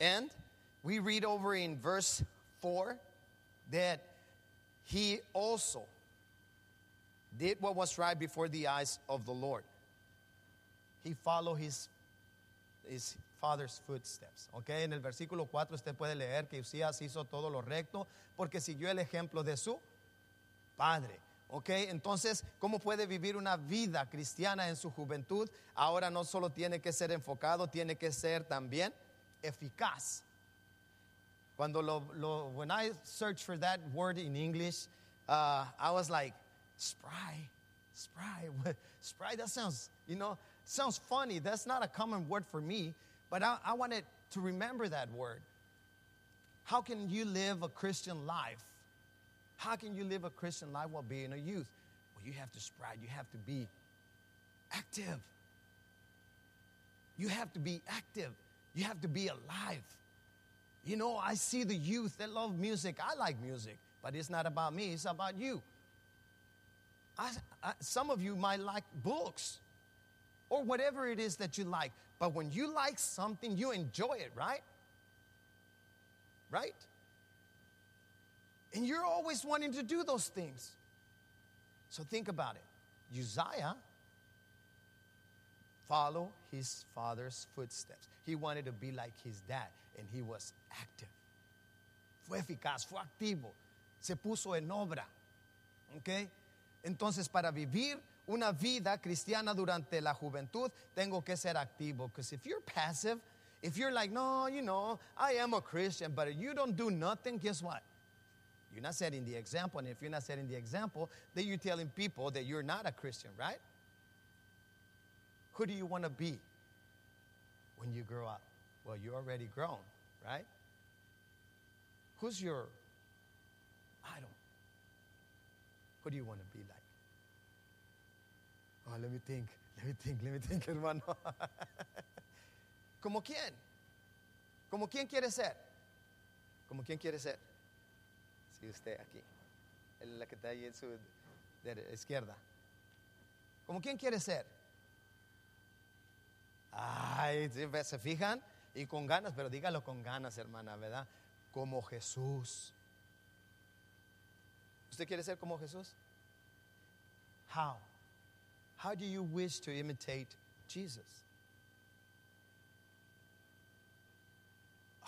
And we read over in verse 4 that he also did what was right before the eyes of the Lord. He followed his, his father's footsteps. Okay, en el versículo 4 usted puede leer que Usías hizo todo lo recto porque siguió el ejemplo de su padre. Ok, entonces, ¿cómo puede vivir una vida cristiana en su juventud? Ahora no solo tiene que ser enfocado, tiene que ser también eficaz. Cuando lo, lo when I searched for that word in English, uh, I was like, spry, spry, spry. That sounds, you know, sounds funny. That's not a common word for me, but I, I wanted to remember that word. How can you live a Christian life? How can you live a Christian life while being a youth? Well, you have to spread, you have to be active. You have to be active. You have to be alive. You know, I see the youth that love music. I like music, but it's not about me, it's about you. I, I, some of you might like books or whatever it is that you like, but when you like something, you enjoy it, right? Right? And you're always wanting to do those things. So think about it. Uzziah followed his father's footsteps. He wanted to be like his dad, and he was active. Fue eficaz, fue activo, se puso en obra. ¿Ok? Entonces, para vivir una vida cristiana durante la juventud, tengo que ser activo. Because if you're passive, if you're like, no, you know, I am a Christian, but you don't do nothing, guess what? You're not setting the example. And if you're not setting the example, then you're telling people that you're not a Christian, right? Who do you want to be when you grow up? Well, you're already grown, right? Who's your idol? Who do you want to be like? Oh, let me think, let me think, let me think, hermano. ¿Como quién? ¿Como quién quiere ser? ¿Como quién quiere ser? Sí, usted aquí. La que está ahí en su izquierda. ¿Como quién quiere ser? Ay, se fijan y con ganas, pero dígalo con ganas, hermana, ¿verdad? Como Jesús. ¿Usted quiere ser como Jesús? How? How do you wish to imitate Jesus?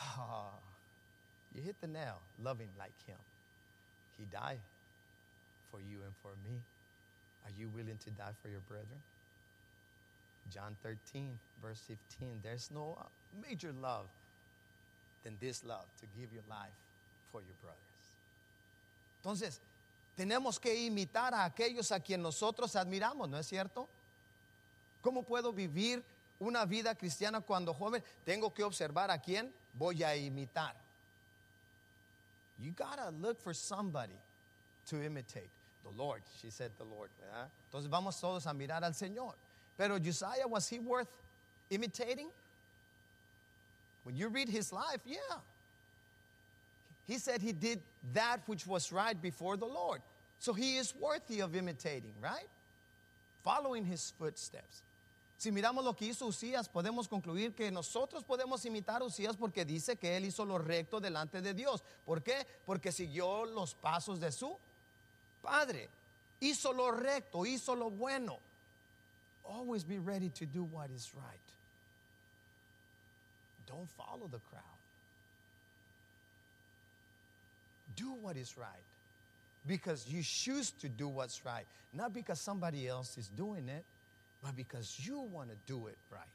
Ah, you hit the nail, loving like him. He died for you and for me. Are you willing to die for your brethren? John 13, verse 15. There's no major love than this love to give your life for your brothers. Entonces, Tenemos que imitar a aquellos a quien nosotros admiramos, ¿no es cierto? ¿Cómo puedo vivir una vida cristiana cuando joven? Tengo que observar a quién voy a imitar. You gotta look for somebody to imitate. The Lord, she said the Lord. Entonces vamos todos a mirar al Señor. Pero Josiah, was he worth imitating? When you read his life, yeah. He said he did that which was right before the Lord. So he is worthy of imitating, right? Following his footsteps. Si miramos lo que hizo Usías, podemos concluir que nosotros podemos imitar a Usías porque dice que él hizo lo recto delante de Dios. ¿Por qué? Porque siguió los pasos de su padre. Hizo lo recto, hizo lo bueno. Always be ready to do what is right. Don't follow the crowd. Do what is right. Because you choose to do what's right. Not because somebody else is doing it, but because you want to do it right.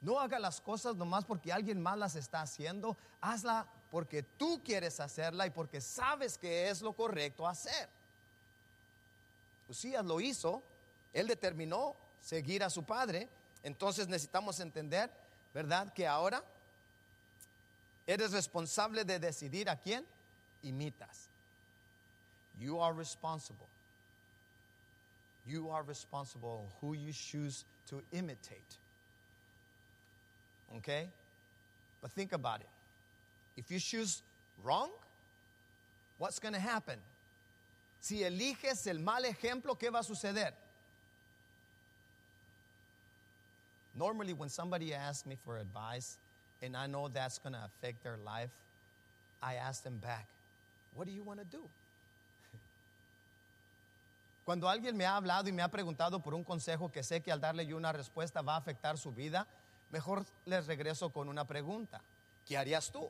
No haga las cosas nomás porque alguien más las está haciendo. Hazla porque tú quieres hacerla y porque sabes que es lo correcto hacer. Usías lo hizo, él determinó seguir a su padre. Entonces necesitamos entender, ¿verdad? Que ahora eres responsable de decidir a quién imitas. You are responsible. You are responsible who you choose to imitate. Okay? But think about it. If you choose wrong, what's going to happen? Si eliges el mal ejemplo, ¿qué va a suceder? Normally, when somebody asks me for advice and I know that's going to affect their life, I ask them back, What do you want to do? Cuando alguien me ha hablado y me ha preguntado por un consejo que sé que al darle yo una respuesta va a afectar su vida, mejor les regreso con una pregunta. ¿Qué harías tú?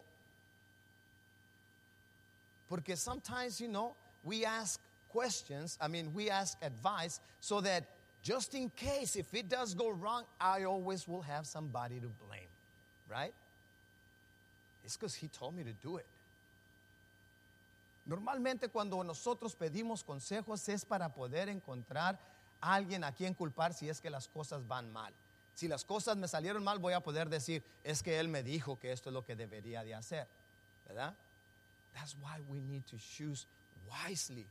Porque sometimes, you know, we ask questions, I mean, we ask advice so that just in case if it does go wrong, I always will have somebody to blame, right? It's because he told me to do it. Normalmente cuando nosotros pedimos consejos es para poder encontrar a alguien a quien culpar si es que las cosas van mal. Si las cosas me salieron mal, voy a poder decir, es que él me dijo que esto es lo que debería de hacer, ¿verdad? That's why we need to choose wisely.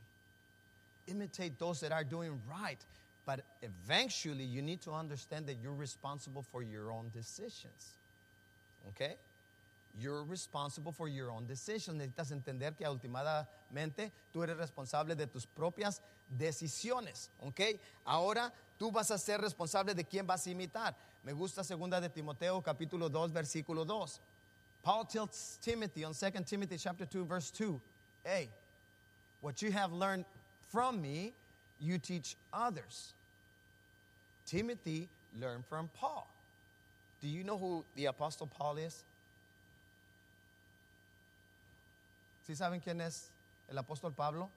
Imitate those that are doing right, but eventually you need to understand that you're responsible for your own decisions. Okay? You're responsible for your own decisions. Necesitas entender que últimamente tú eres responsable de tus propias decisiones. ¿Ok? Ahora tú vas a ser responsable de quién vas a imitar. Me gusta segunda de Timoteo capítulo 2 versículo 2. Paul tells Timothy on 2 Timothy chapter 2 verse 2, "Hey, what you have learned from me, you teach others." Timothy learned from Paul. Do you know who the apostle Paul is? ¿Sí saben quién es el apóstol Pablo?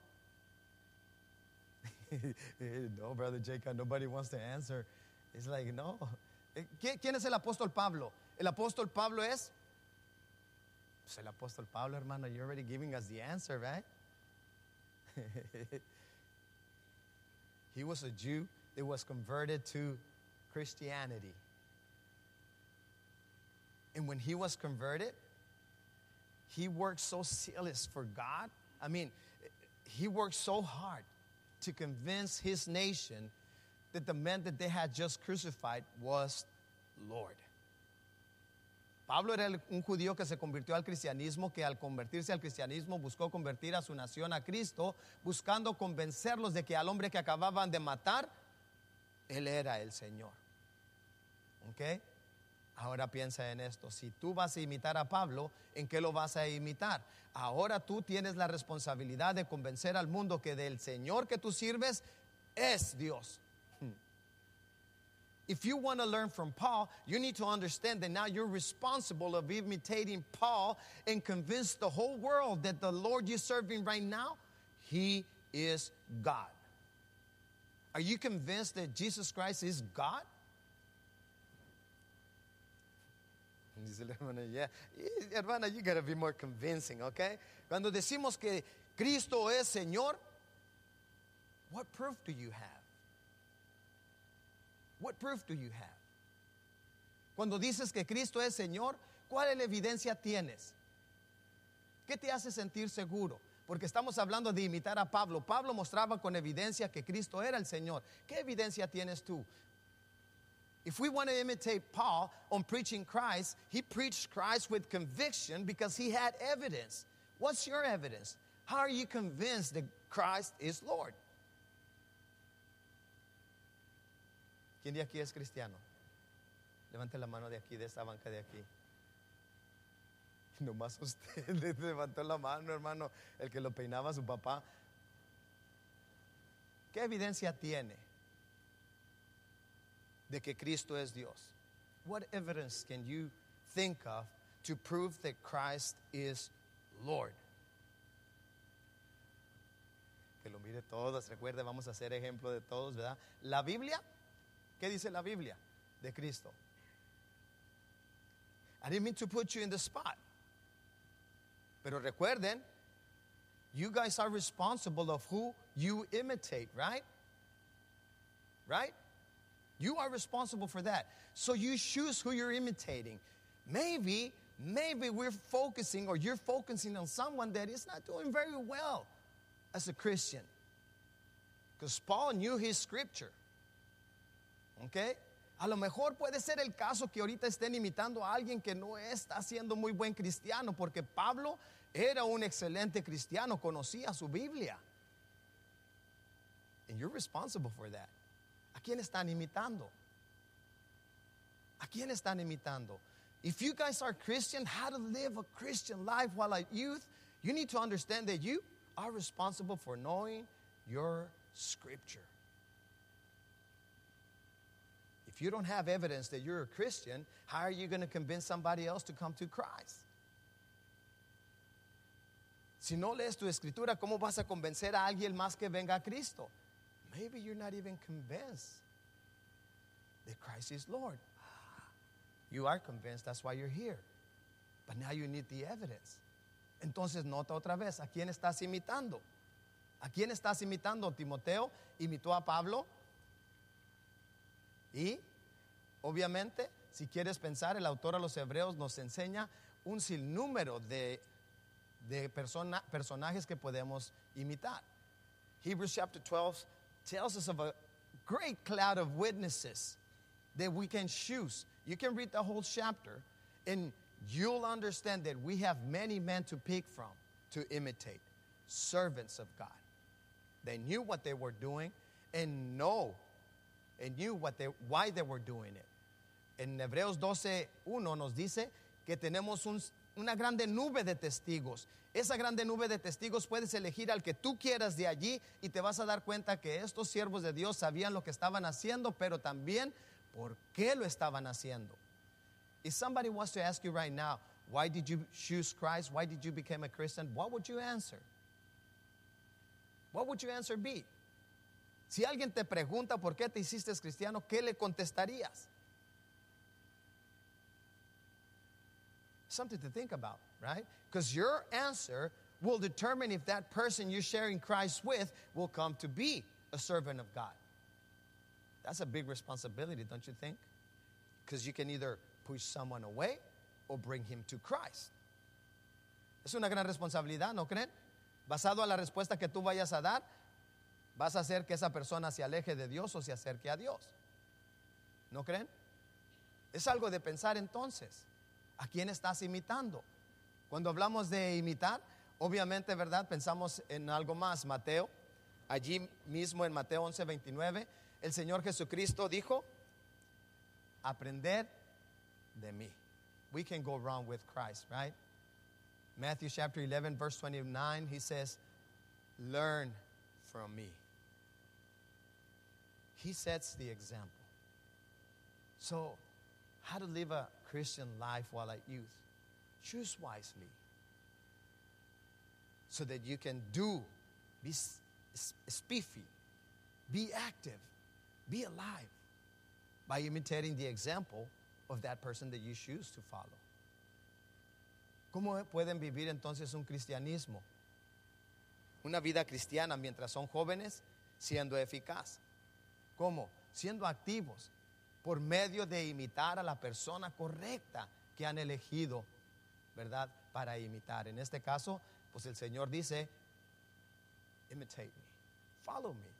no, brother Jacob, nobody wants to answer. It's like, no. Eh, ¿Quién es el apóstol Pablo? El apóstol Pablo es. Pues el apóstol Pablo, hermano, you're already giving us the answer, right? he was a Jew that was converted to Christianity. And when he was converted, he worked so zealous for God. I mean, he worked so hard to convince his nation that the man that they had just crucified was Lord. Pablo era un judío que se convirtió al cristianismo, que al convertirse al cristianismo buscó convertir a su nación a Cristo, buscando convencerlos de que al hombre que acababan de matar, él era el Señor. ¿Ok? Ahora piensa en esto, si tú vas a imitar a Pablo, ¿en qué lo vas a imitar? Ahora tú tienes la responsabilidad de convencer al mundo que del Señor que tú sirves es Dios. Hmm. If you want to learn from Paul, you need to understand that now you're responsible of imitating Paul and convince the whole world that the Lord you're serving right now, he is God. Are you convinced that Jesus Christ is God? Dice la hermana, yeah. Hermana, you gotta be more convincing, okay? Cuando decimos que Cristo es Señor, what proof do you have? What proof do you have? Cuando dices que Cristo es Señor, ¿cuál es la evidencia tienes? ¿Qué te hace sentir seguro? Porque estamos hablando de imitar a Pablo. Pablo mostraba con evidencia que Cristo era el Señor. ¿Qué evidencia tienes tú? If we want to imitate Paul on preaching Christ, he preached Christ with conviction because he had evidence. What's your evidence? How are you convinced that Christ is Lord? ¿Quién de aquí es cristiano? Levante la mano de aquí, de esta banca de aquí. Nomás usted levantó la mano, hermano, el que lo peinaba su papá. ¿Qué evidencia tiene de que Cristo es Dios? What evidence can you think of to prove that Christ is Lord? Que lo mire todos, recuerde, vamos a hacer ejemplo de todos, ¿verdad? La Biblia, ¿qué dice la Biblia de Cristo? I didn't mean to put you in the spot. Pero recuerden, you guys are responsible of who you imitate, right? Right? You are responsible for that. So you choose who you're imitating. Maybe, maybe we're focusing or you're focusing on someone that is not doing very well as a Christian. Because Paul knew his scripture. Okay? A lo mejor puede ser el caso que ahorita estén imitando a alguien que no está siendo muy buen cristiano, porque Pablo era un excelente cristiano, conocía su Biblia. And you're responsible for that. ¿A quién están imitando? ¿A quién están imitando? If you guys are Christian, how to live a Christian life while at youth, you need to understand that you are responsible for knowing your scripture. If you don't have evidence that you're a Christian, how are you going to convince somebody else to come to Christ? Si no lees tu escritura, ¿cómo vas a convencer a alguien más que venga a Cristo? Maybe you're not even convinced that Christ is Lord. You are convinced, that's why you're here. But now you need the evidence. Entonces nota otra vez, ¿a quién estás imitando? ¿A quién estás imitando? Timoteo imitó a Pablo. Y, obviamente, si quieres pensar, el autor a los hebreos nos enseña un sinnúmero de, de persona, personajes que podemos imitar. Hebrews chapter 12 tells us of a great cloud of witnesses that we can choose. You can read the whole chapter, and you'll understand that we have many men to pick from to imitate, servants of God. They knew what they were doing and know and knew what they, why they were doing it. En Hebreos 12:1 nos dice que tenemos un, una grande nube de testigos. Esa grande nube de testigos puedes elegir al que tú quieras de allí y te vas a dar cuenta que estos siervos de Dios sabían lo que estaban haciendo, pero también por qué lo estaban haciendo. If somebody wants to ask you right now, why did you choose Christ? Why did you become a Christian? What would you answer? What would your answer be? Si alguien te pregunta por qué te hiciste cristiano, ¿qué le contestarías? Something to think about, right? Because your answer will determine if that person you're sharing Christ with will come to be a servant of God. That's a big responsibility, don't you think? Because you can either push someone away or bring him to Christ. Es una gran responsabilidad, ¿no creen? Basado a la respuesta que tú vayas a dar, vas a hacer que esa persona se aleje de Dios o se acerque a Dios. ¿No creen? Es algo de pensar entonces. ¿A quién estás imitando? Cuando hablamos de imitar, obviamente, ¿verdad? Pensamos en algo más. Mateo, allí mismo en Mateo 11, 29, el Señor Jesucristo dijo, aprender de mí. We can go wrong with Christ, right? Matthew chapter 11, verse 29, he says, learn from me. He sets the example. So, how to live a Christian life while at youth? Choose wisely so that you can do, be spiffy, be active, be alive by imitating the example of that person that you choose to follow. ¿Cómo pueden vivir entonces un cristianismo? una vida cristiana mientras son jóvenes siendo eficaz. ¿Cómo? Siendo activos por medio de imitar a la persona correcta que han elegido, ¿verdad? Para imitar. En este caso, pues el Señor dice, imitate me, follow me.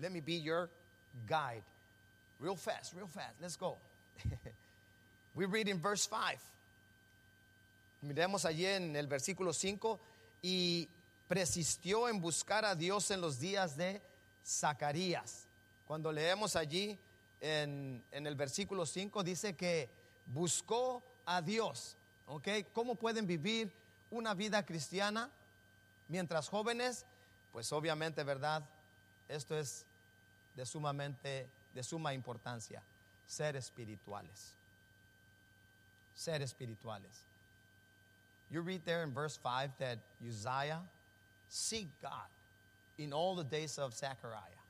Let me be your guide. Real fast, real fast. Let's go. We read in verse 5. Miremos allí en el versículo 5 y persistió en buscar a Dios en los días de Zacarías. Cuando leemos allí en, en el versículo 5 dice que buscó a Dios. ¿Ok? ¿Cómo pueden vivir una vida cristiana mientras jóvenes? Pues obviamente, ¿verdad? Esto es de sumamente, de suma importancia. Ser espirituales. Ser espirituales. You read there in verse 5 that Uzziah seek God in all the days of Zechariah.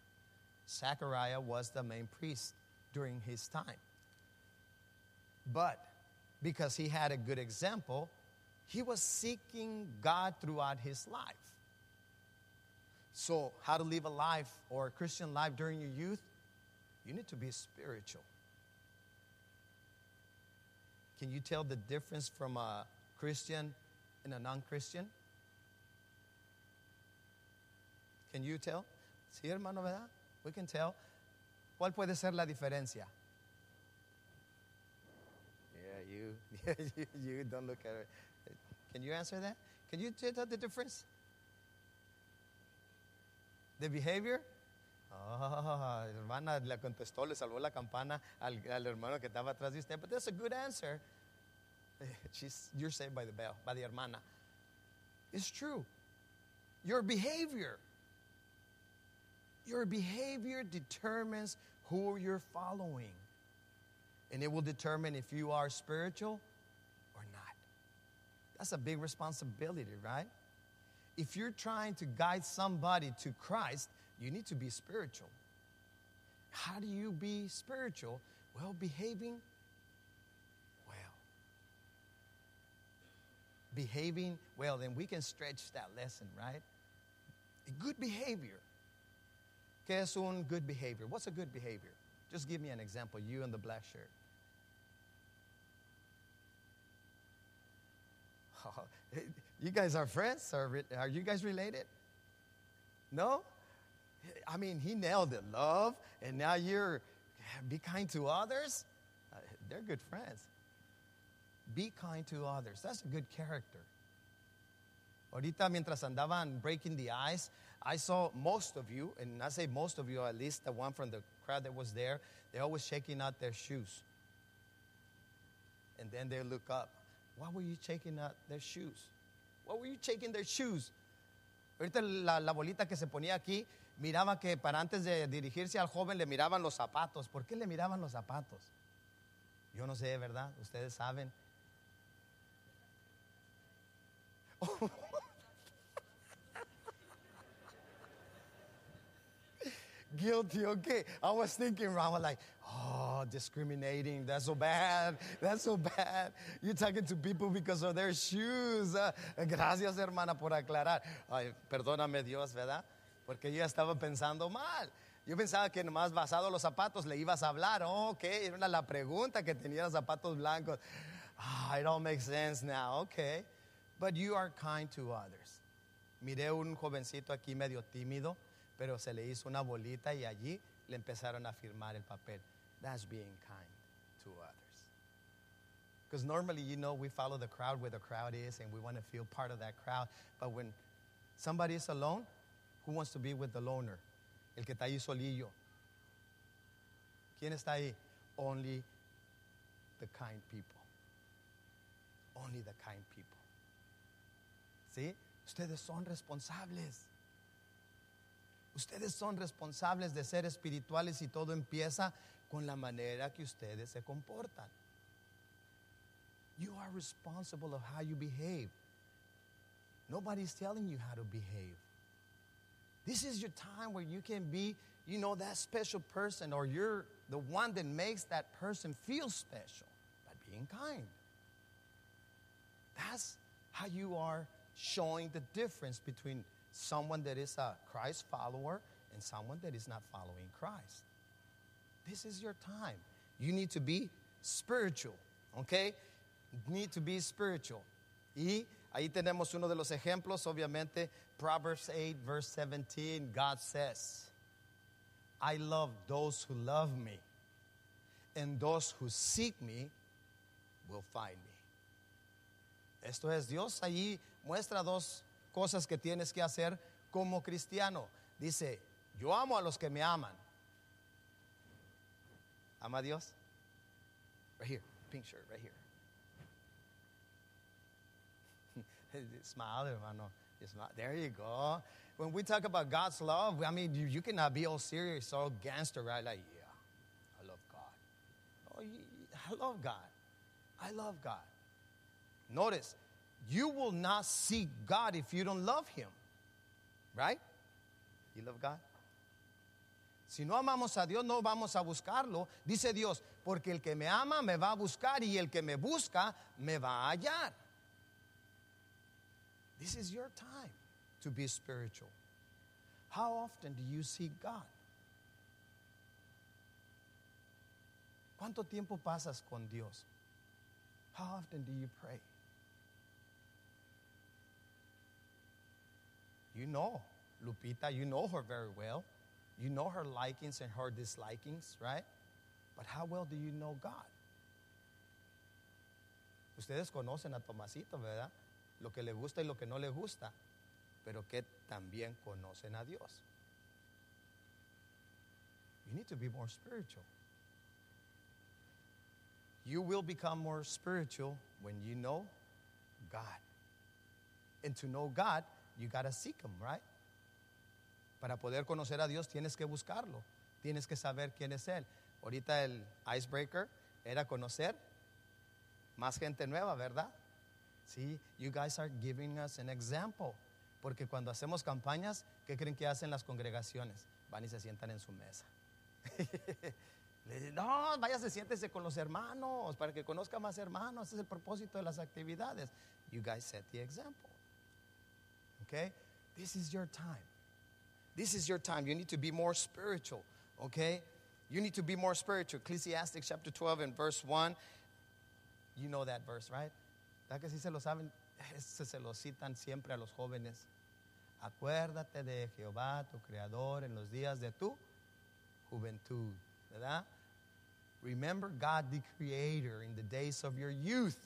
Zechariah was the main priest during his time. But because he had a good example, he was seeking God throughout his life. So, how to live a life or a Christian life during your youth? You need to be spiritual. Can you tell the difference from a Christian and a non Christian? Can you tell? Sí, hermano, ¿verdad? We can tell. ¿Cuál puede ser la diferencia? Yeah, you, you, you don't look at it. Can you answer that? Can you tell the difference? The behavior? Oh, hermana le contestó, le salvó la campana al, al hermano que estaba atrás de usted. But that's a good answer. She's, you're saved by the bell, by the hermana. It's true. Your behavior. Your behavior determines who you're following. And it will determine if you are spiritual or not. That's a big responsibility, right? If you're trying to guide somebody to Christ, you need to be spiritual. How do you be spiritual? Well, behaving well. Behaving well, then we can stretch that lesson, right? Good behavior. ¿Qué es un good behavior? What's a good behavior? Just give me an example, you in the black shirt. you guys are friends? Or re- are you guys related? No? I mean, he nailed it. Love, and now you're be kind to others. Uh, they're good friends. Be kind to others. That's a good character. Ahorita, mientras andaban breaking the ice, I saw most of you, and I say most of you, at least the one from the crowd that was there, they're always shaking out their shoes. And then they look up. Why were you shaking out their shoes? Why were you shaking their shoes? Ahorita la, la bolita que se ponía aquí, miraba que para antes de dirigirse al joven le miraban los zapatos. ¿Por qué le miraban los zapatos? Yo no sé, ¿verdad? Ustedes saben. Oh, Guilty, okay. I was thinking around, like, oh, discriminating. That's so bad. That's so bad. You're talking to people because of their shoes. Uh, gracias, hermana, por aclarar. Ay, perdóname, Dios, ¿verdad? Porque yo estaba pensando mal. Yo pensaba que nomás basado en los zapatos le ibas a hablar. Oh, ok, era la pregunta que tenía los zapatos blancos. Ah, it all makes sense now. Okay. But you are kind to others. Miré un jovencito aquí medio tímido, pero se le hizo una bolita y allí le empezaron a firmar el papel. That's being kind to others. Because normally, you know, we follow the crowd where the crowd is and we want to feel part of that crowd. But when somebody is alone, who wants to be with the loner? El que está ahí solillo. ¿Quién está ahí? Only the kind people. Only the kind people. ¿Sí? Ustedes son responsables. Ustedes son responsables de ser espirituales y todo empieza con la manera que ustedes se comportan. You are responsible of how you behave. Nobody's telling you how to behave. This is your time where you can be, you know, that special person or you're the one that makes that person feel special by being kind. That's how you are showing the difference between someone that is a Christ follower and someone that is not following Christ. This is your time. You need to be spiritual, okay? Need to be spiritual. Y ahí tenemos uno de los ejemplos, obviamente, Proverbs 8, verse 17, God says, I love those who love me, and those who seek me will find me. Esto es, Dios allí muestra dos cosas que tienes que hacer como cristiano. Dice, yo amo a los que me aman. ¿Ama a Dios? Right here, pink shirt, right here. Smile, hermano. Smile. There you go. When we talk about God's love, I mean, you, you cannot be all serious, all gangster, right? Like, yeah, I love God. Oh, I love God. I love God. Notice, you will not seek God if you don't love Him. Right? You love God? Si no amamos a Dios, no vamos a buscarlo. Dice Dios, porque el que me ama me va a buscar y el que me busca me va a hallar. This is your time to be spiritual. How often do you seek God? ¿Cuánto tiempo pasas con Dios? How often do you pray? You know Lupita, you know her very well. You know her likings and her dislikings, right? But how well do you know God? Ustedes conocen a Tomasito, ¿verdad? Lo que le gusta y lo que no le gusta, pero que también conocen a Dios. You need to be more spiritual. You will become more spiritual when you know God. And to know God, you got to seek Him, right? Para poder conocer a Dios tienes que buscarlo. Tienes que saber quién es Él. Ahorita el icebreaker era conocer más gente nueva, ¿verdad? Sí, you guys are giving us an example. Porque cuando hacemos campañas, ¿qué creen que hacen las congregaciones? Van y se sientan en su mesa. Le dicen, no, váyase, siéntese con los hermanos para que conozca más hermanos. Ese es el propósito de las actividades. You guys set the example. Okay? This is your time. This is your time. You need to be more spiritual. Okay? You need to be more spiritual. Ecclesiastes chapter 12 and verse 1. You know that verse, right? ¿Verdad que sí se lo saben? Ese se lo citan siempre a los jóvenes. Acuérdate de Jehová, tu creador, en los días de tu juventud. ¿Verdad? Remember God the Creator in the days of your youth.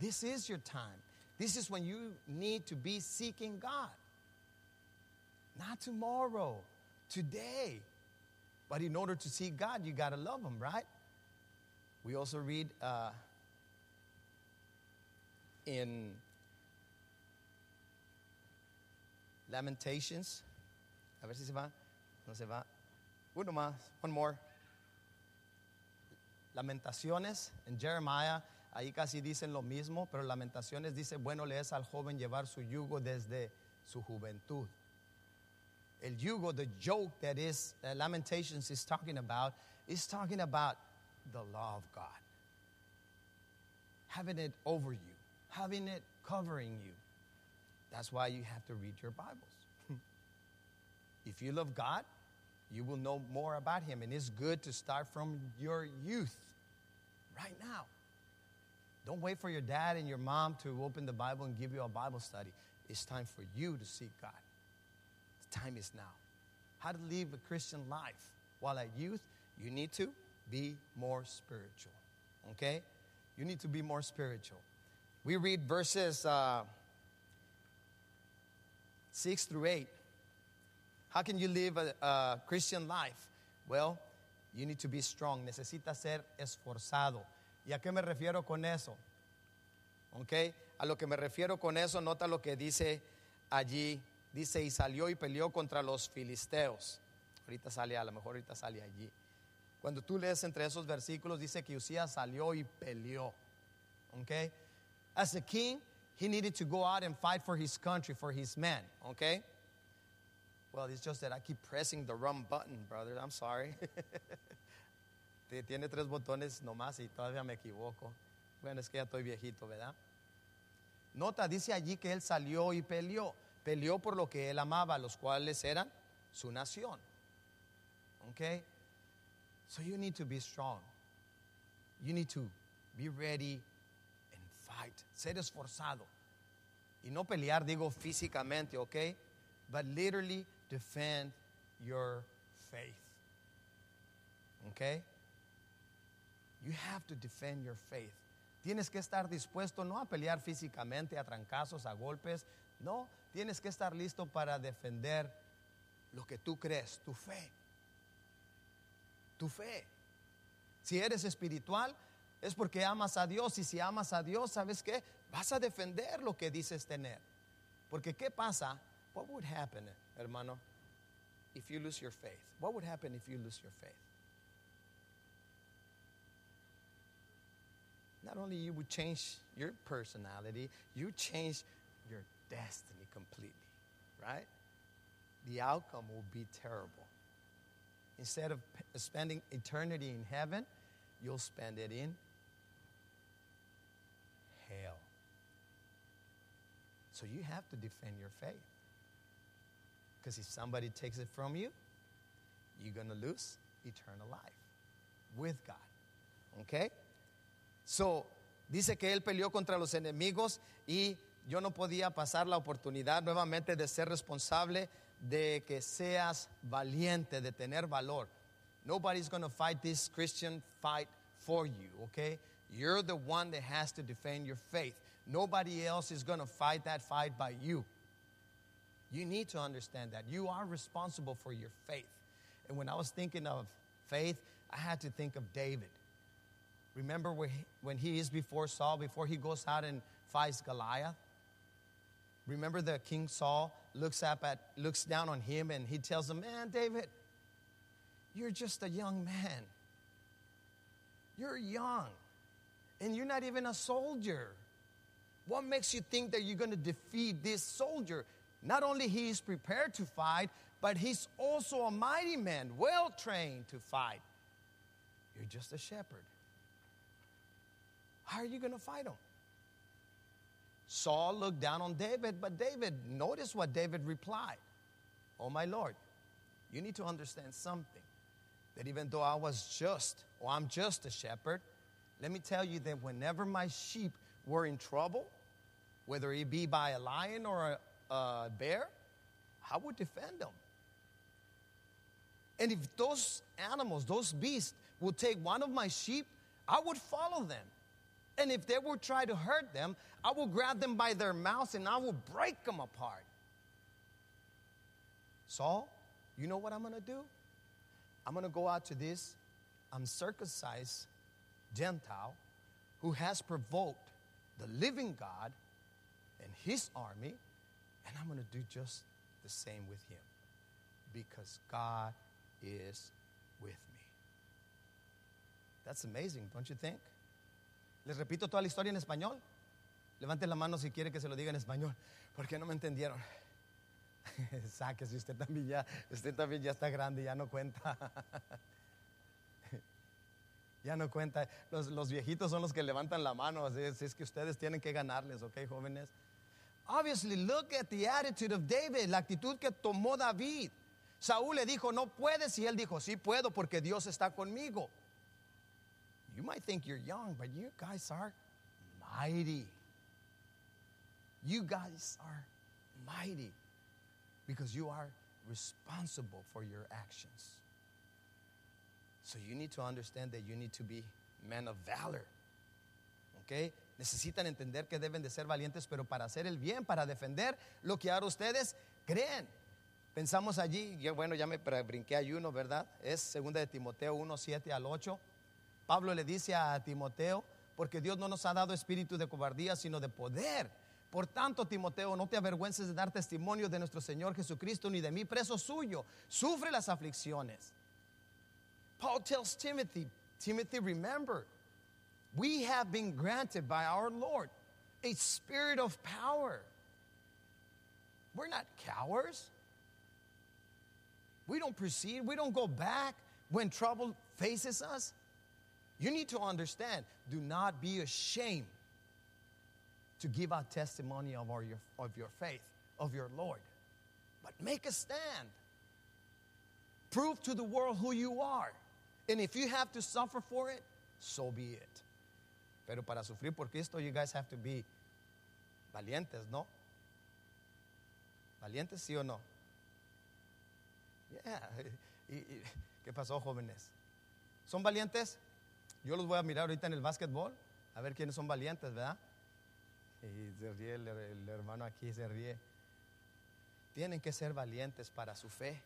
This is your time. This is when you need to be seeking God. Not tomorrow, today. But in order to seek God, you got to love Him, right? We also read uh, in Lamentations. A ver si se va. No se va. Uno más. One more. Lamentaciones in Jeremiah, ahí casi dicen lo mismo, pero Lamentaciones dice, bueno le es al joven llevar su yugo desde su juventud. El yugo, the yoke that is uh, Lamentations is talking about, is talking about the law of God. Having it over you, having it covering you. That's why you have to read your Bibles. if you love God, you will know more about Him. And it's good to start from your youth right now. Don't wait for your dad and your mom to open the Bible and give you a Bible study. It's time for you to seek God. The time is now. How to live a Christian life. While at youth, you need to be more spiritual. Okay? You need to be more spiritual. We read verses uh, 6 through 8. How can you live a, a Christian life? Well, you need to be strong. Necesitas ser esforzado. ¿Y a qué me refiero con eso? ¿Ok? A lo que me refiero con eso, nota lo que dice allí. Dice, y salió y peleó contra los filisteos. Ahorita sale, a lo mejor ahorita sale allí. Cuando tú lees entre esos versículos, dice que Usías salió y peleó. ¿Ok? As a king, he needed to go out and fight for his country, for his men. ¿Ok? Well, it's just that I keep pressing the wrong button, brother. I'm sorry. Tiene tres botones nomás y todavía me equivoco. Bueno, es que ya estoy viejito, ¿verdad? Nota, dice allí que él salió y peleó. Peleó por lo que él amaba, los cuales eran su nación. Okay? So you need to be strong. You need to be ready and fight. Ser esforzado. Y no pelear, digo físicamente, okay? But literally defend your faith. Okay? You have to defend your faith. Tienes que estar dispuesto no a pelear físicamente, a trancazos, a golpes. No, tienes que estar listo para defender lo que tú crees, tu fe. Tu fe. Si eres espiritual, es porque amas a Dios. Y si amas a Dios, ¿sabes qué? Vas a defender lo que dices tener. Porque ¿qué pasa? What would happen, hermano, if you lose your faith? What would happen if you lose your faith? Not only you would change your personality, you change your destiny completely, right? The outcome will be terrible. Instead of spending eternity in heaven, you'll spend it in hell. So you have to defend your faith. Because if somebody takes it from you, you're going to lose eternal life with God. Okay? So, dice que él peleó contra los enemigos y yo no podía pasar la oportunidad nuevamente de ser responsable de que seas valiente, de tener valor. Nobody's going to fight this Christian fight for you, okay? You're the one that has to defend your faith. Nobody else is going to fight that fight by you. You need to understand that. You are responsible for your faith. And when I was thinking of faith, I had to think of David. Remember when he, is before Saul, before he goes out and fights Goliath? Remember that King Saul looks up at looks down on him and he tells him, Man, David, you're just a young man. You're young. And you're not even a soldier. What makes you think that you're going to defeat this soldier? Not only he is prepared to fight, but he's also a mighty man, well trained to fight. You're just a shepherd. How are you going to fight him? Saul looked down on David, but David, notice what David replied. Oh, my Lord, you need to understand something. That even though I was just, or I'm just a shepherd, let me tell you that whenever my sheep were in trouble, whether it be by a lion or a, a bear, I would defend them. And if those animals, those beasts, would take one of my sheep, I would follow them. And if they will try to hurt them, I will grab them by their mouths and I will break them apart. Saul, you know what I'm going to do? I'm going to go out to this uncircumcised Gentile who has provoked the living God and his army, and I'm going to do just the same with him because God is with me. That's amazing, don't you think? Les repito toda la historia en español. Levanten la mano si quiere que se lo diga en español, porque no me entendieron. Sáquese, usted también ya, usted también ya está grande, ya no cuenta. ya no cuenta. Los, los viejitos son los que levantan la mano, así es, es que ustedes tienen que ganarles, ¿ok, jóvenes? Obviously, look at the attitude of David, la actitud que tomó David. Saúl le dijo, no puedes, y él dijo, sí puedo porque Dios está conmigo. You might think you're young, but you guys are mighty. You guys are mighty because you are responsible for your actions. So you need to understand that you need to be men of valor. ¿Ok? Necesitan entender que deben de ser valientes, pero para hacer el bien, para defender lo que ahora ustedes creen. Pensamos allí, yo, bueno, ya me brinqué a uno, ¿verdad? Es segunda de Timoteo 1, 7 al 8. Pablo le dice a Timoteo, porque Dios no nos ha dado espíritu de cobardía, sino de poder. Por tanto, Timoteo, no te avergüences de dar testimonio de nuestro Señor Jesucristo, ni de mí, preso suyo. Sufre las aflicciones. Paul tells Timothy, Timothy, remember, we have been granted by our Lord a spirit of power. We're not cowards. We don't proceed, we don't go back when trouble faces us. You need to understand do not be ashamed to give out testimony of, our, of your faith, of your Lord. But make a stand. Prove to the world who you are. And if you have to suffer for it, so be it. Pero para sufrir por Cristo, you guys have to be valientes, ¿no? ¿Valientes, sí o no? Yeah. ¿Y, y, qué pasó, jóvenes? ¿Son valientes? Yo los voy a mirar ahorita en el básquetbol, a ver quiénes son valientes, ¿verdad? Y se ríe el, hermano aquí, se ríe. Tienen que ser valientes para su fe.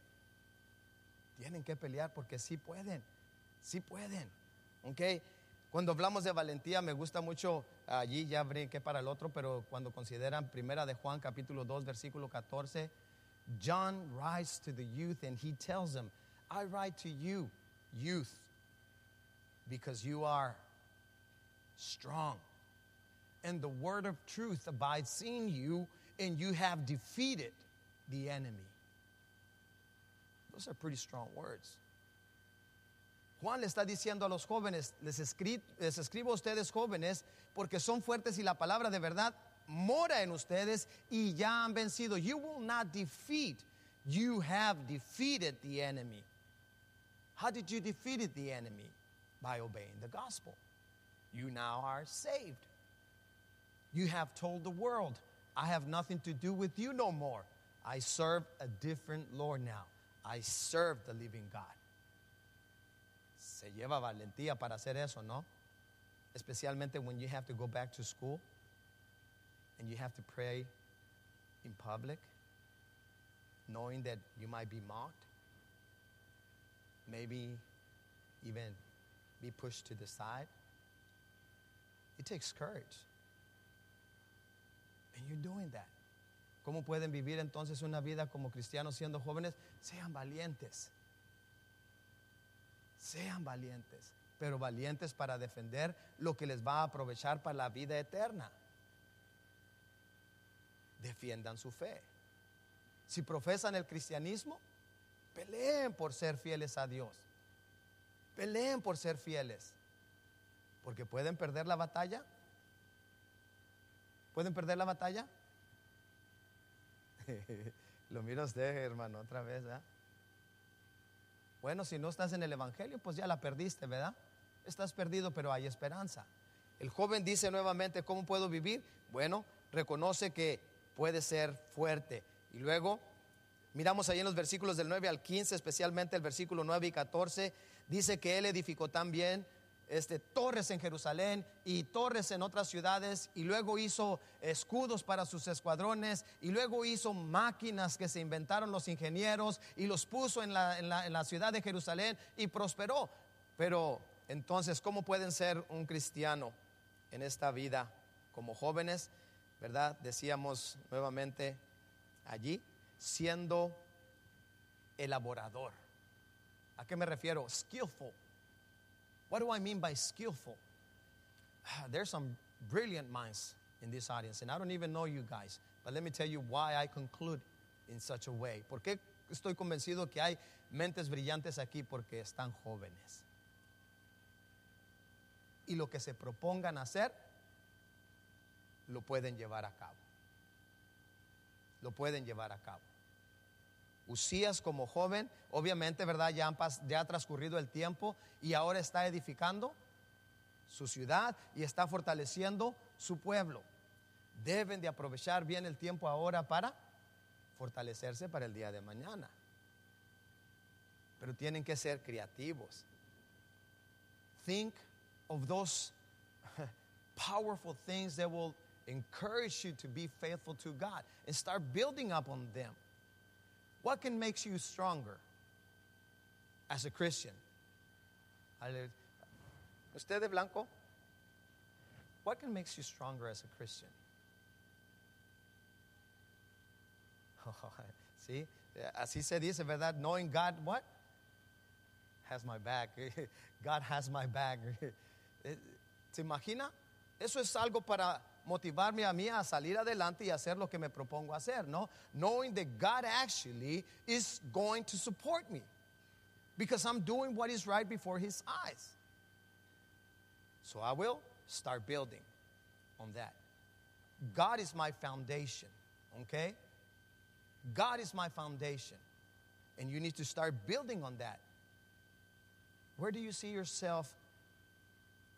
Tienen que pelear porque sí pueden, sí pueden. ¿Ok? Cuando hablamos de valentía, me gusta mucho, allí ya brinqué para el otro, pero cuando consideran Primera de Juan capítulo 2, versículo 14, John writes to the youth and he tells them, I write to you, youth, because you are strong. And the word of truth abides in you, and you have defeated the enemy. Those are pretty strong words. Juan le está diciendo a los jóvenes, les, escri les escribo a ustedes jóvenes porque son fuertes y la palabra de verdad mora en ustedes y ya han vencido. You will not defeat, you have defeated the enemy. How did you defeat the enemy? By obeying the gospel. You now are saved. You have told the world, I have nothing to do with you no more. I serve a different Lord now. I serve the living God. Se lleva valentía para hacer eso, ¿no? Especialmente when you have to go back to school and you have to pray in public, knowing that you might be mocked, maybe even be pushed to the side. It takes courage. And you're doing that. ¿Cómo pueden vivir entonces una vida como cristianos siendo jóvenes? Sean valientes. Sean valientes, pero valientes para defender lo que les va a aprovechar para la vida eterna. Defiendan su fe. Si profesan el cristianismo, peleen por ser fieles a Dios. Peleen por ser fieles. Porque pueden perder la batalla. ¿Pueden perder la batalla? Lo mira usted, hermano, otra vez, ¿verdad? Bueno, si no estás en el Evangelio, pues ya la perdiste, ¿verdad? Estás perdido, pero hay esperanza. El joven dice nuevamente, ¿cómo puedo vivir? Bueno, reconoce que puede ser fuerte. Y luego, miramos ahí en los versículos del 9 al 15, especialmente el versículo 9 y 14, dice que él edificó también este, torres en Jerusalén y torres en otras ciudades y luego hizo escudos para sus escuadrones y luego hizo máquinas que se inventaron los ingenieros y los puso en la, en la, en la ciudad de Jerusalén y prosperó. Pero entonces, ¿cómo pueden ser un cristiano en esta vida como jóvenes? ¿Verdad? Decíamos nuevamente allí, siendo elaborador. ¿A qué me refiero? Skillful. What do I mean by skillful? There's some brilliant minds in this audience, and I don't even know you guys, but let me tell you why I conclude in such a way. ¿Por qué estoy convencido que hay mentes brillantes aquí? Porque están jóvenes. Y lo que se propongan hacer, lo pueden llevar a cabo. Lo pueden llevar a cabo. Usías como joven, obviamente, ¿verdad? Ya, ya ha transcurrido el tiempo y ahora está edificando su ciudad y está fortaleciendo su pueblo. Deben de aprovechar bien el tiempo ahora para fortalecerse para el día de mañana. Pero tienen que ser creativos. Think of those powerful things that will encourage you to be faithful to God and start building up on them. What can make you stronger as a Christian? Usted de blanco, what can make you stronger as a Christian? ¿Sí? Así se dice, ¿verdad? Knowing God, what? Has my back. God has my back. ¿Se imagina? Eso es algo para motivarme a mí a salir adelante y hacer lo que me propongo hacer, ¿no? Knowing that God actually is going to support me because I'm doing what is right before His eyes. So I will start building on that. God is my foundation, okay? God is my foundation. And you need to start building on that. Where do you see yourself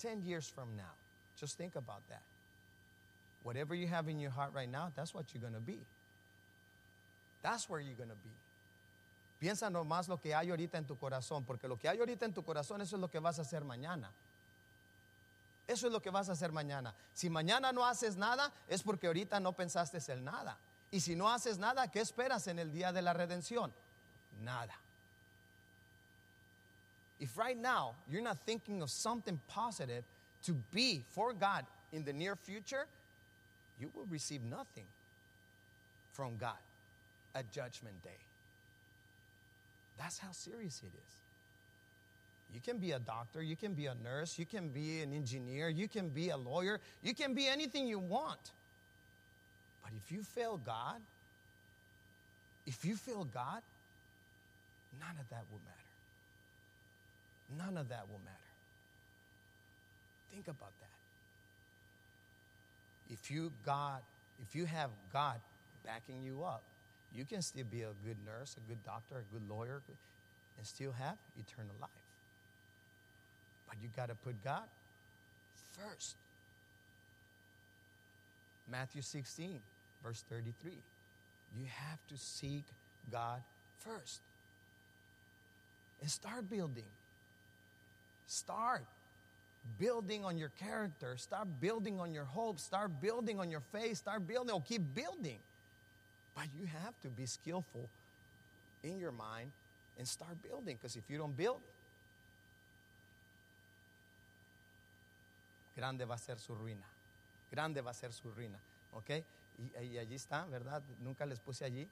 10 years from now? Just think about that. Whatever you have in your heart right now, that's what you're going to be. That's where you're going to be. Piensa nomás lo que hay ahorita en tu corazón, porque lo que hay ahorita en tu corazón, es lo que vas a hacer mañana. Eso es lo que vas a hacer mañana. Si mañana no haces nada, es porque ahorita no pensaste en nada. Y si no haces nada, ¿qué esperas en el día de la redención? Nada. If right now you're not thinking of something positive to be for God in the near future, you will receive nothing from God at Judgment Day. That's how serious it is. You can be a doctor, you can be a nurse, you can be an engineer, you can be a lawyer, you can be anything you want. But if you fail God, if you fail God, none of that will matter. None of that will matter. Think about that. If you God, if you have God backing you up, you can still be a good nurse, a good doctor, a good lawyer, and still have eternal life. But you got to put God first. Matthew 16, verse 33. You have to seek God first. And start building. Start building on your character. Start building on your hope. Start building on your faith. Start building or keep building. But you have to be skillful in your mind and start building. Because if you don't build, grande va a ser su ruina. Grande va a ser su ruina. ¿Ok? Y, y allí está, ¿verdad? Nunca les puse allí.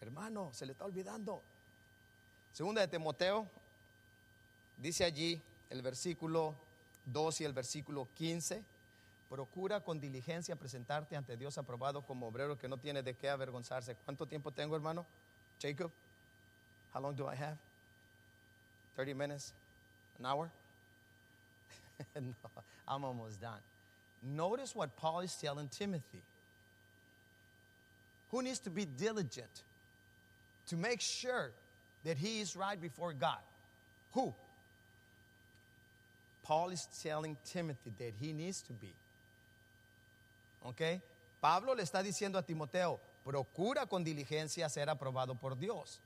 Hermano, se le está olvidando. Segunda de Timoteo, dice allí el versículo 2 y el versículo 15. Procura con diligencia presentarte ante Dios aprobado como obrero que no tiene de qué avergonzarse. ¿Cuánto tiempo tengo, hermano? Jacob, how long do I have? 30 minutes? An hour? no, I'm almost done. Notice what Paul is telling Timothy. Who needs to be diligent to make sure that he is right before God? Who? Paul is telling Timothy that he needs to be. Okay? Pablo le está diciendo a Timoteo, procura con diligencia ser aprobado por Dios.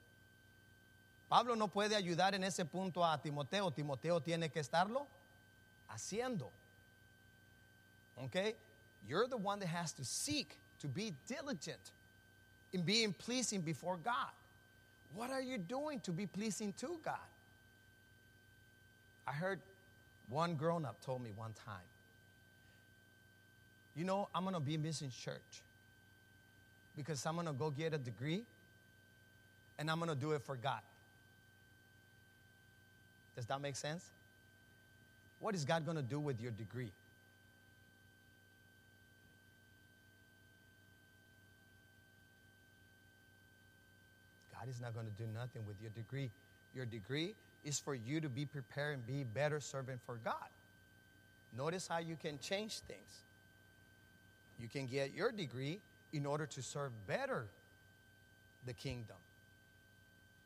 Pablo no puede ayudar en ese punto a Timoteo, Timoteo tiene que estarlo haciendo. Okay? You're the one that has to seek to be diligent in being pleasing before God. What are you doing to be pleasing to God? I heard one grown up told me one time, you know, I'm going to be missing church because I'm going to go get a degree and I'm going to do it for God. Does that make sense? What is God going to do with your degree? God is not going to do nothing with your degree. Your degree is for you to be prepared and be better servant for God. Notice how you can change things. You can get your degree in order to serve better the kingdom.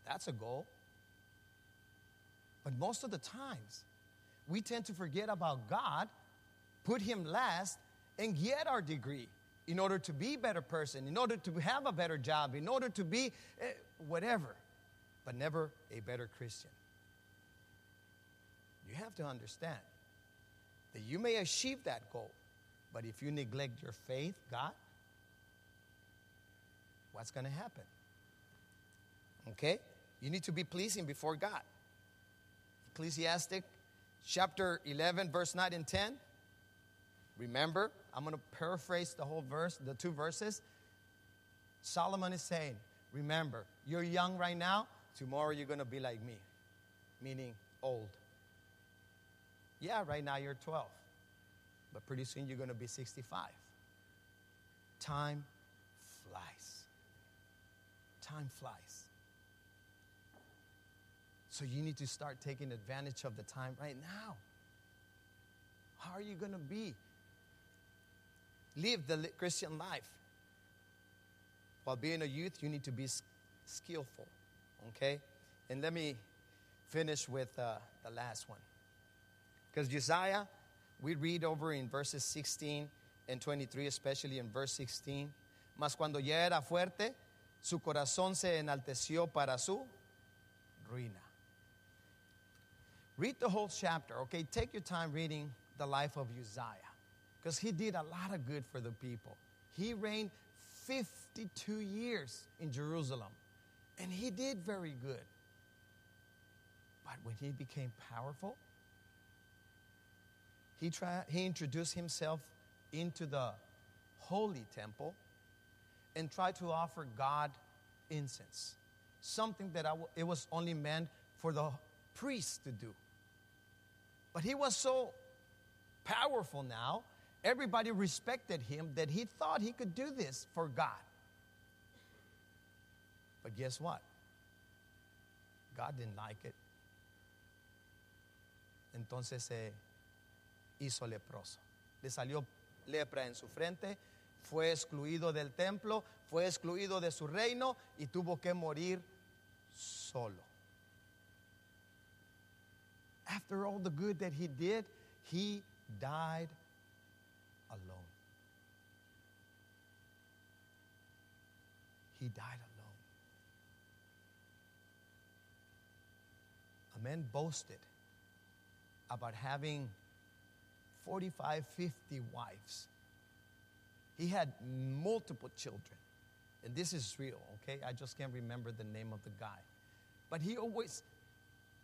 That's a goal. But most of the times, we tend to forget about God, put Him last, and get our degree in order to be a better person, in order to have a better job, in order to be eh, whatever, but never a better Christian. You have to understand that you may achieve that goal, but if you neglect your faith, God, what's going to happen? Okay? You need to be pleasing before God. Ecclesiastic chapter 11, verse 9 and 10. Remember, I'm going to paraphrase the whole verse, the two verses. Solomon is saying, Remember, you're young right now, tomorrow you're going to be like me, meaning old. Yeah, right now you're 12, but pretty soon you're going to be 65. Time flies. Time flies. So you need to start taking advantage of the time right now. How are you going to be live the Christian life. While being a youth, you need to be skillful. Okay? And let me finish with uh, the last one. Because Josiah, we read over in verses 16 and 23, especially in verse 16. Mas cuando ya era fuerte, su corazón se enalteció para su ruina. Read the whole chapter, okay? Take your time reading the life of Uzziah because he did a lot of good for the people. He reigned 52 years in Jerusalem and he did very good. But when he became powerful, he, tried, he introduced himself into the holy temple and tried to offer God incense, something that it was only meant for the priests to do. But he was so powerful now, everybody respected him that he thought he could do this for God. But guess what? God didn't like it. Entonces se hizo leproso. Le salió lepra en su frente, fue excluido del templo, fue excluido de su reino y tuvo que morir solo. After all the good that he did, he died alone. He died alone. A man boasted about having 45, 50 wives. He had multiple children. And this is real, okay? I just can't remember the name of the guy. But he always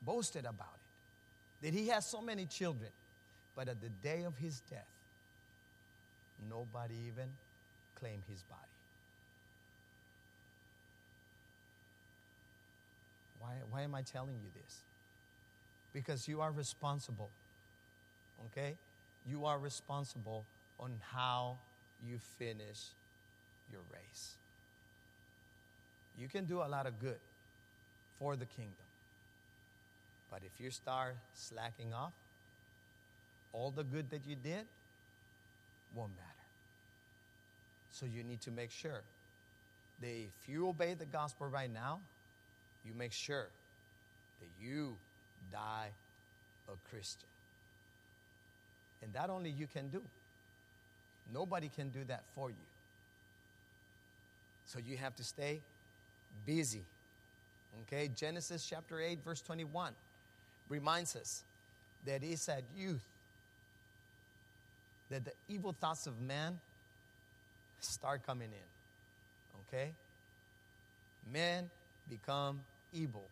boasted about it that he has so many children. But at the day of his death, nobody even claimed his body. Why, why am I telling you this? Because you are responsible, okay? You are responsible on how you finish your race. You can do a lot of good for the kingdom. But if you start slacking off, all the good that you did won't matter. So you need to make sure that if you obey the gospel right now, you make sure that you die a Christian. And that only you can do. Nobody can do that for you. So you have to stay busy. Okay, Genesis chapter 8, verse 21 reminds us that it's at youth that the evil thoughts of man start coming in. Okay? Men become evil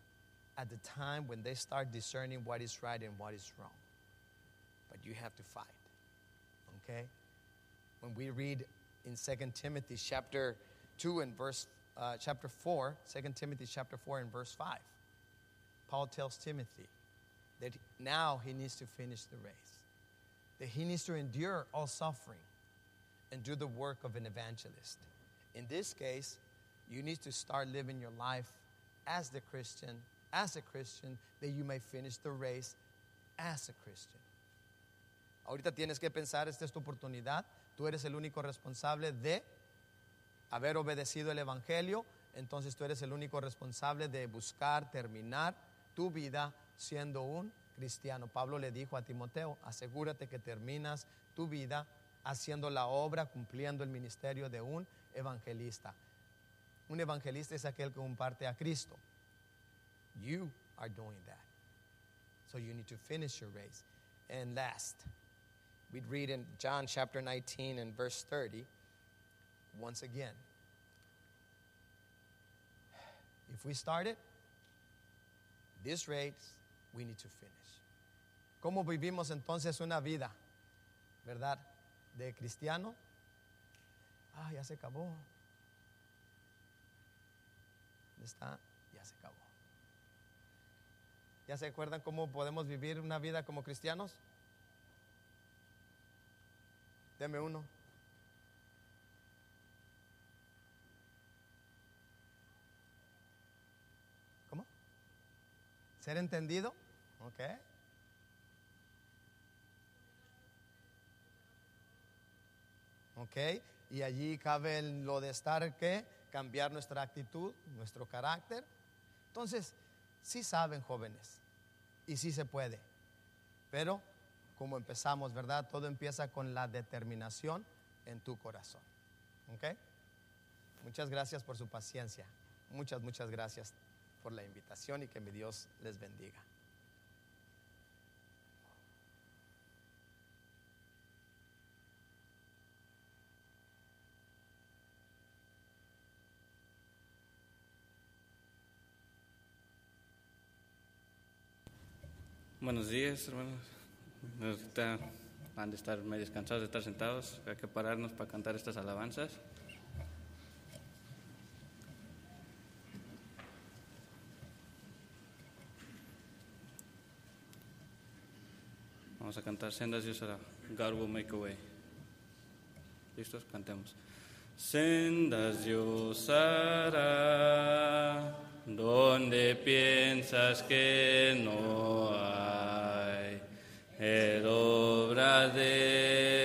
at the time when they start discerning what is right and what is wrong. You have to fight. Okay? When we read in 2 Timothy chapter 2 and verse uh, chapter 4, 2 Timothy chapter 4 and verse 5, Paul tells Timothy that now he needs to finish the race, that he needs to endure all suffering and do the work of an evangelist. In this case, you need to start living your life as the Christian, as a Christian, that you may finish the race as a Christian. Ahorita tienes que pensar, esta es tu oportunidad, tú eres el único responsable de haber obedecido el Evangelio, entonces tú eres el único responsable de buscar terminar tu vida siendo un cristiano. Pablo le dijo a Timoteo, asegúrate que terminas tu vida haciendo la obra, cumpliendo el ministerio de un evangelista. Un evangelista es aquel que comparte a Cristo. You are doing that. So you need to finish your race. And last, we'd read in John chapter 19 and verse 30, once again. If we started this race, we need to finish. ¿Cómo vivimos entonces una vida, verdad, de cristiano? Ah, ya se acabó. ¿Dónde está? Ya se acabó. ¿Ya se acuerdan cómo podemos vivir una vida como cristianos? Deme uno. ¿Cómo? ¿Ser entendido? Ok. Ok. Y allí cabe lo de estar que cambiar nuestra actitud, nuestro carácter. Entonces, sí saben jóvenes y sí se puede, pero como empezamos, ¿verdad? Todo empieza con la determinación en tu corazón. ¿Ok? Muchas gracias por su paciencia. Muchas, muchas gracias por la invitación y que mi Dios les bendiga. Buenos días, hermanos. Ahorita han de estar medio cansados de estar sentados, hay que pararnos para cantar estas alabanzas. Vamos a cantar Sendas Yusara, God will make a way. ¿Listos? Cantemos. Sendas Yusara, donde piensas que no hay el obradero.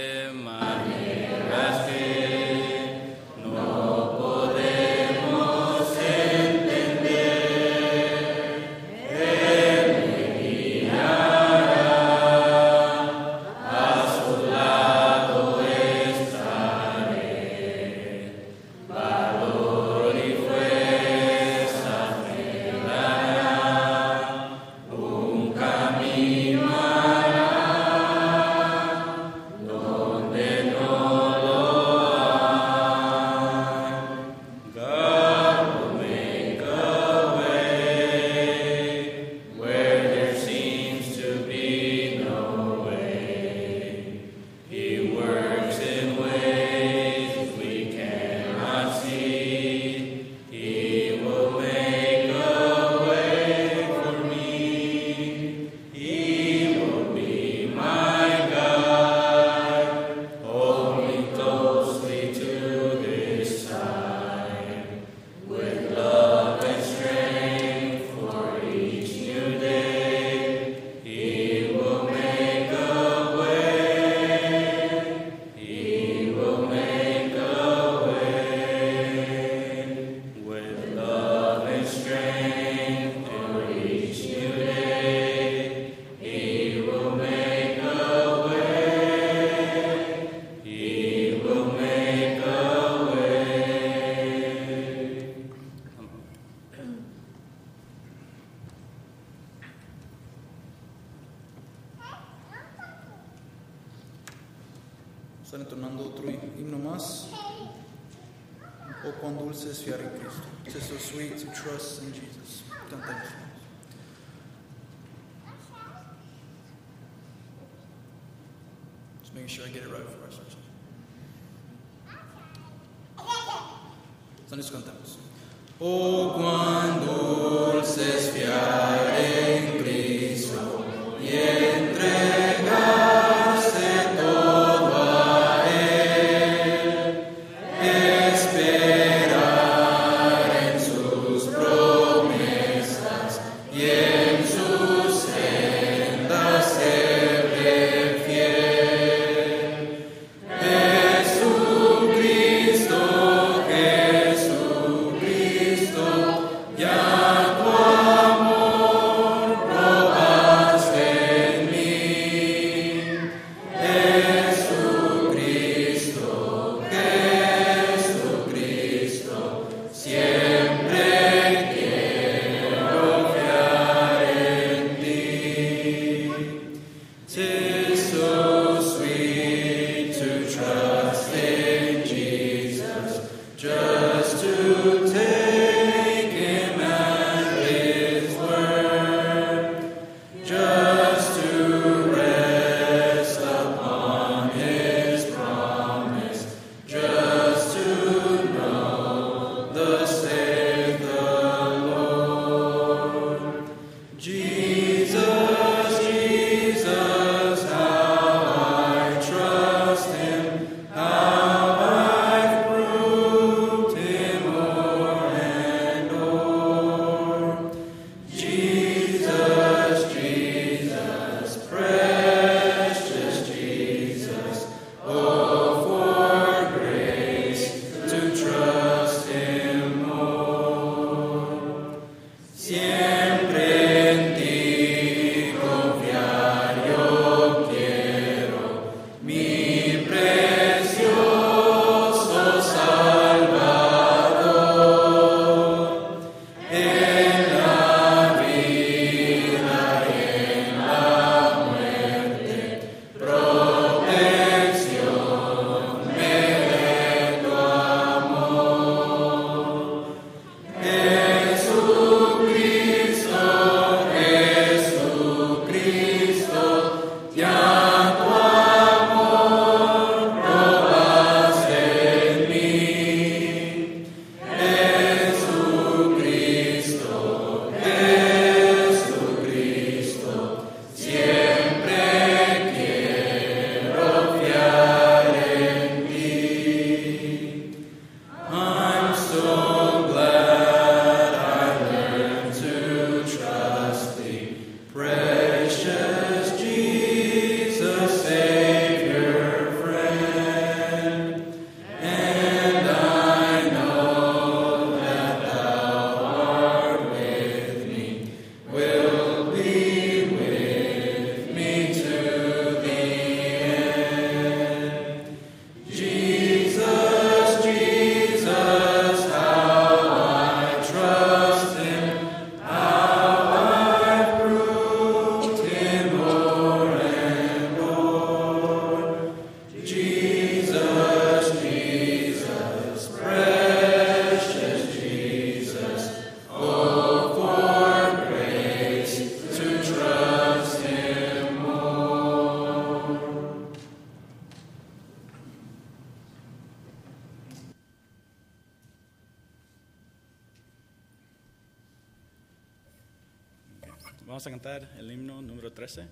Cantar el himno número 13.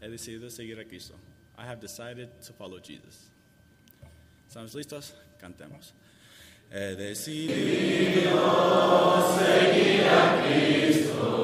He decidido seguir a Cristo. I have decided to follow Jesus. ¿Estamos listos? Cantemos. He decidido Ok,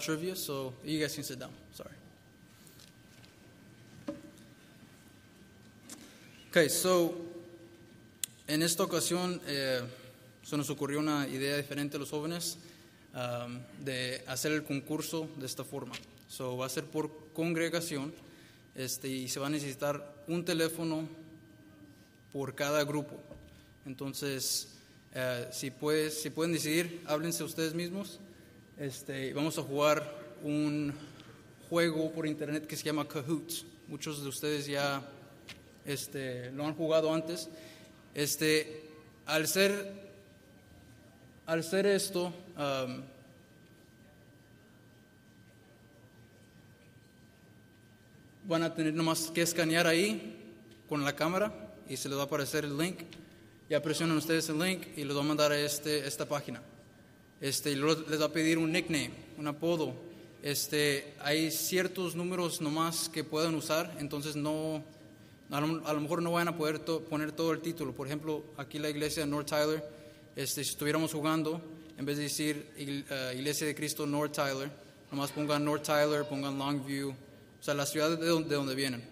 trivia, so you guys can sit down. Sorry. Okay, so en esta ocasión eh, se nos ocurrió una idea diferente a los jóvenes um, de hacer el concurso de esta forma. So va a ser por congregación este, y se va a necesitar un teléfono por cada grupo. Entonces, eh, si, puedes, si pueden decidir, háblense ustedes mismos. Este, vamos a jugar un juego por internet que se llama Kahoot. Muchos de ustedes ya este, lo han jugado antes. Este, al ser, al ser esto, van a tener nomás que escanear ahí con la cámara y se les va a aparecer el link. Ya presionan ustedes el link y les va a mandar a este, esta página. Este, y luego les va a pedir un nickname, un apodo. Este, hay ciertos números nomás que pueden usar, entonces no, a lo, a lo mejor no van a poder to- poner todo el título. Por ejemplo, aquí la iglesia de North Tyler, este, si estuviéramos jugando, en vez de decir eh, Iglesia de Cristo North Tyler, nomás pongan North Tyler, pongan Longview, o sea, la ciudad de donde, de donde vienen.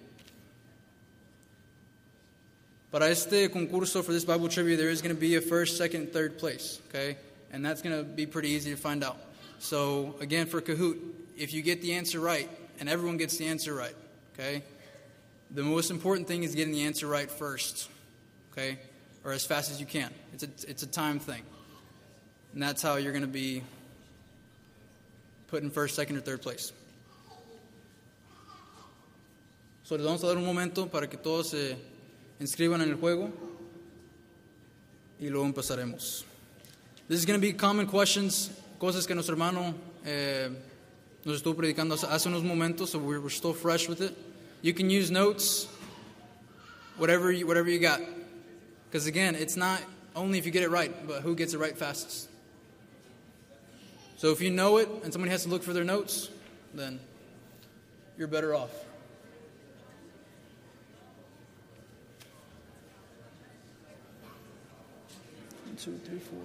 Para este concurso, for this Bible trivia, there is going to be a first, second, third place, okay? And that's going to be pretty easy to find out. So, again, for Kahoot, if you get the answer right, and everyone gets the answer right, okay? The most important thing is getting the answer right first, okay? Or as fast as you can. It's a, it's a time thing. And that's how you're going to be put in first, second, or third place. So, les vamos a dar un momento para que todos se inscriban en el juego y luego empezaremos. This is going to be common questions, cosas que nuestro hermano eh, nos estuvo predicando hace- unos momentos, so we're, we're still fresh with it. You can use notes, whatever you, whatever you got. Because again, it's not only if you get it right, but who gets it right fastest. So if you know it and somebody has to look for their notes, then you're better off. One, two, three, four,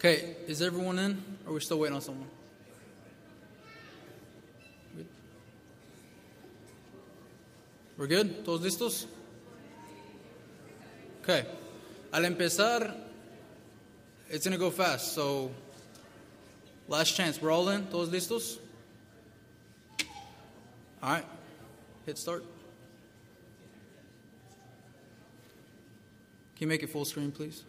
Okay, is everyone in? Or are we still waiting on someone? We're good? ¿Todos listos? Okay. Al empezar, it's going to go fast. So, last chance. We're all in? ¿Todos listos? All right. Hit start. Can you make it full screen, please?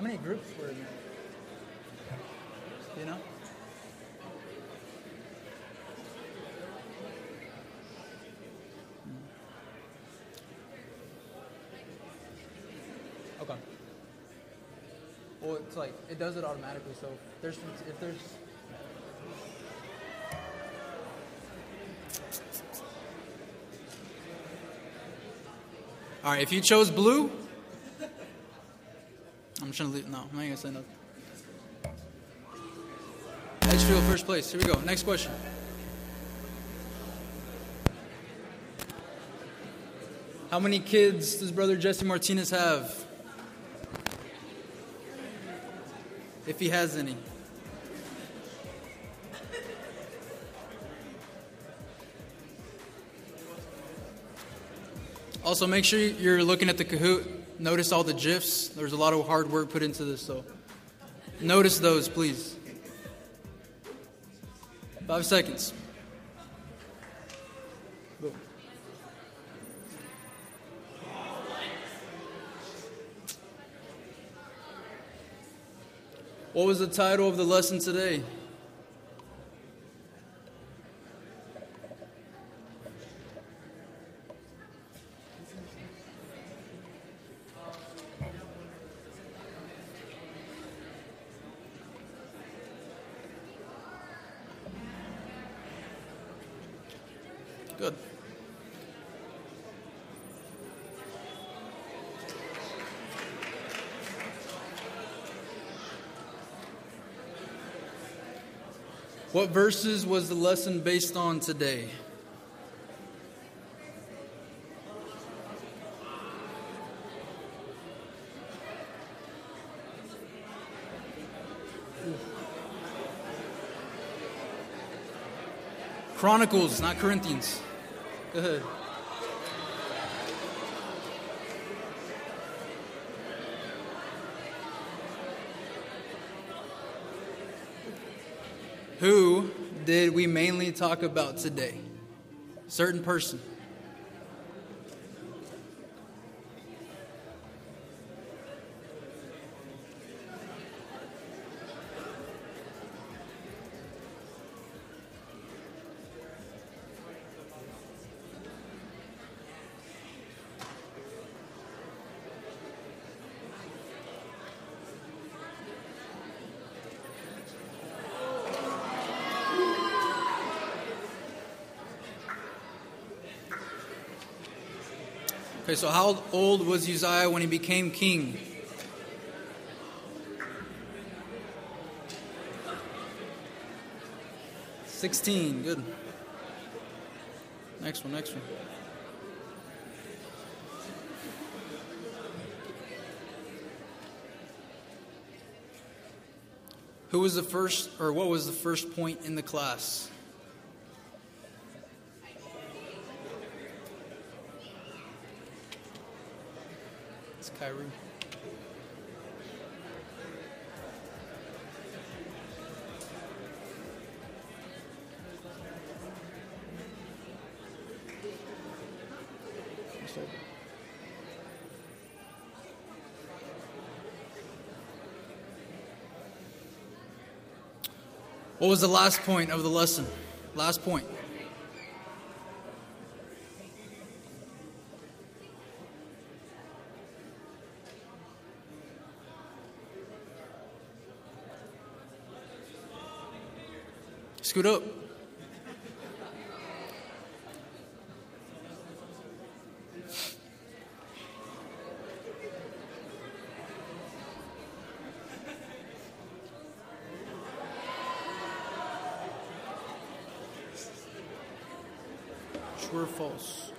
How many groups were in there? You know? Hmm. Okay. Well, it's like it does it automatically. So if there's if there's All right, if you chose blue, No, I'm not gonna say nothing. Edgefield, first place. Here we go. Next question. How many kids does brother Jesse Martinez have? If he has any. Also, make sure you're looking at the Kahoot. Notice all the GIFs. There's a lot of hard work put into this, so notice those, please. Five seconds. What was the title of the lesson today? What verses was the lesson based on today? Chronicles, not Corinthians. Go ahead. Who did we mainly talk about today? Certain person. Okay, so how old was Uzziah when he became king? Sixteen. Good. Next one. Next one. Who was the first, or what was the first point in the class? What was the last point of the lesson? Last point. Scoot up. True or false?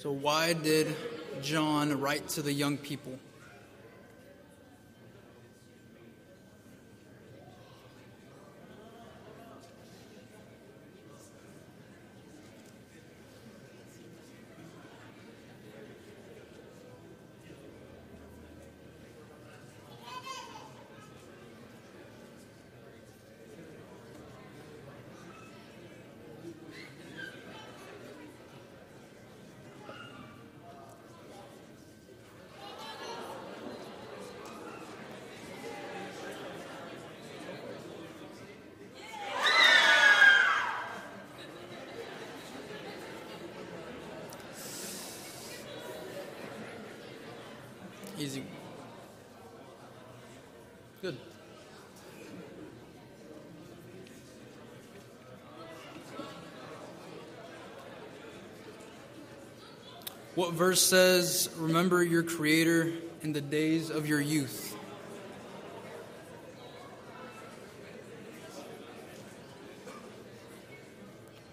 So, why did John write to the young people? Easy. Good. What verse says, Remember your Creator in the days of your youth?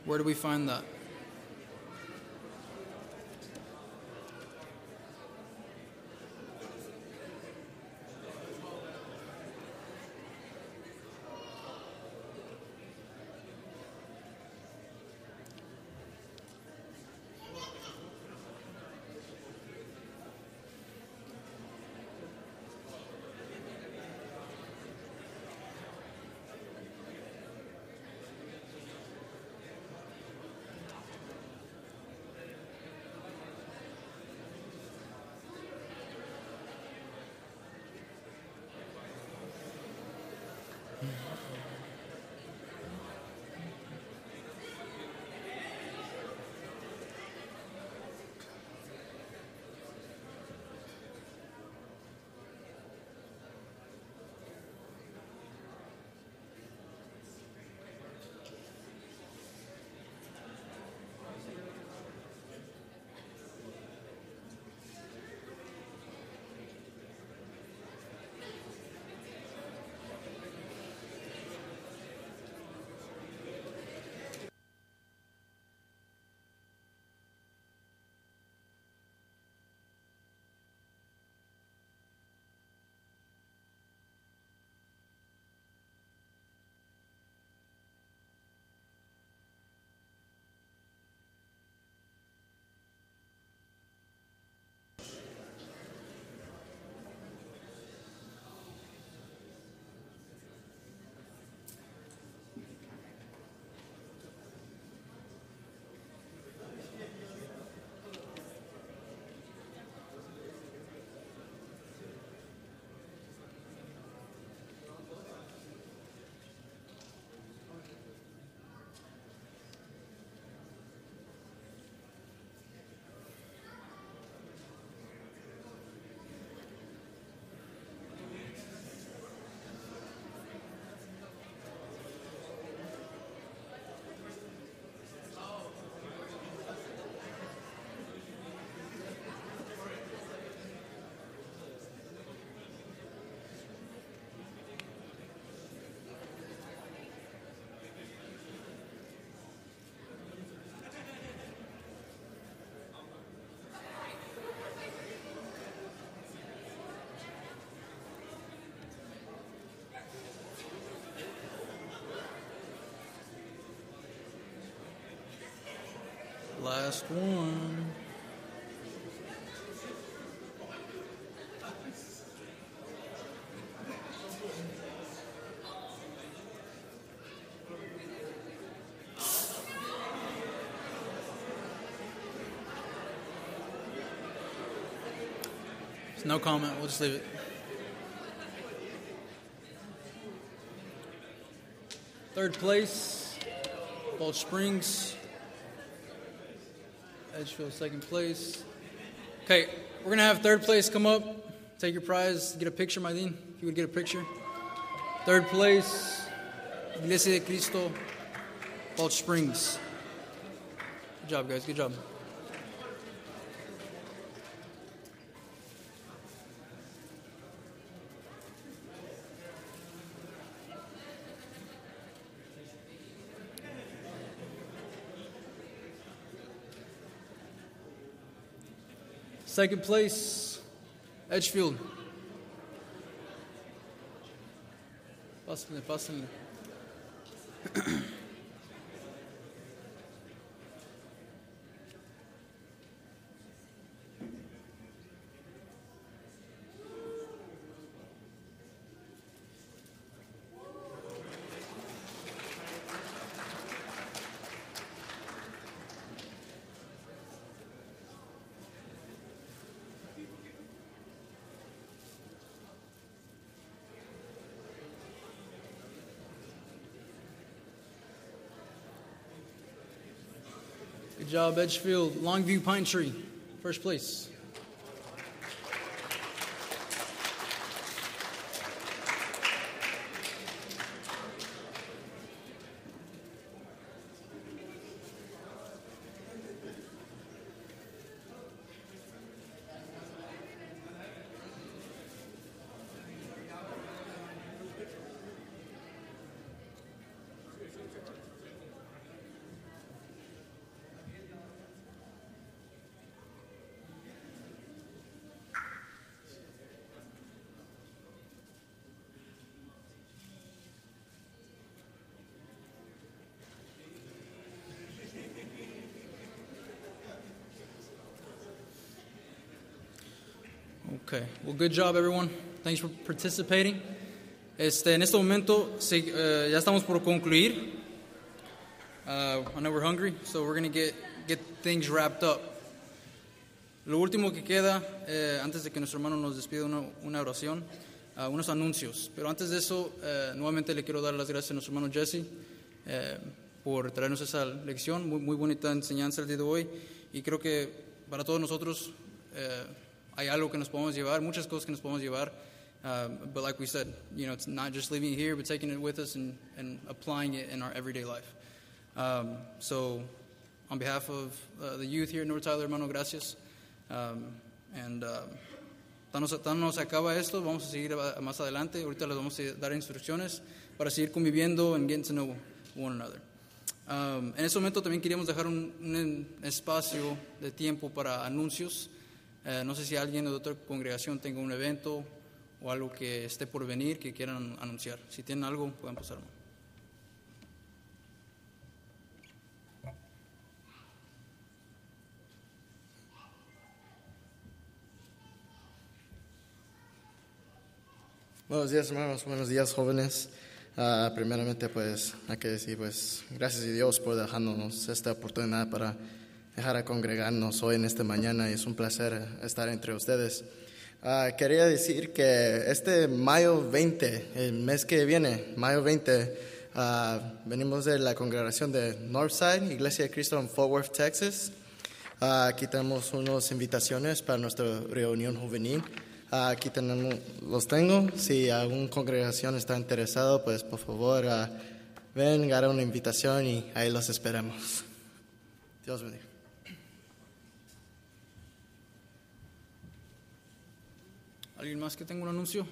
Where do we find that? Last one. No comment. We'll just leave it. Third place, Balch Springs. Edgefield, second place. Okay, we're gonna have third place come up, take your prize, get a picture, Maydeen, if you would get a picture. Third place, Iglesia de Cristo, Balch Springs. Good job, guys. Good job. Second place, Edgefield. Pásenle, pásenle. Good job, Edgefield. Longview Pine Tree, first place. Okay. Well, good job, everyone. Thanks for participating. Este, en este momento sí, eh, ya estamos por concluir. Uh, I know we're hungry, so we're to get, get things wrapped up. Lo último que queda, eh, antes de que nuestro hermano nos despida una, una oración, ah, unos anuncios. Pero antes de eso, eh, nuevamente le quiero dar las gracias a nuestro hermano Jesse eh, por traernos esa lección. Muy, muy bonita enseñanza el día de hoy. Y creo que para todos nosotros hay algo que nos podemos llevar, muchas cosas que nos podemos llevar. Uh, but like we said, you know, it's not just leaving it here, but taking it with us and, and applying it in our everyday life. Um, so, on behalf of uh, the youth here at North Tyler, hermano, gracias. Um, and um, tan nos, acaba esto, vamos a seguir más adelante. Ahorita les vamos a dar instrucciones para seguir conviviendo and getting to know one another. Um, en ese momento también queríamos dejar un, un espacio de tiempo para anuncios. Eh, no sé si alguien de otra congregación tenga un evento o algo que esté por venir que quieran anunciar. Si tienen algo, pueden pasar. Buenos días, hermanos. Buenos días, jóvenes. Ah, primeramente, pues, hay que decir, pues, gracias a Dios por dejarnos esta oportunidad para dejar a congregarnos hoy en esta mañana y es un placer estar entre ustedes. Ah, quería decir que este mayo 20, el mes que viene, mayo 20, ah, venimos de la congregación de Northside, Iglesia de Cristo en Fort Worth, Texas. Ah, aquí tenemos unas invitaciones para nuestra reunión juvenil. Ah, aquí tenemos, los tengo. Si alguna congregación está interesado, pues por favor ah, ven, haga una invitación y ahí los esperamos. Dios bendiga. ¿Alguien más que tenga un anuncio?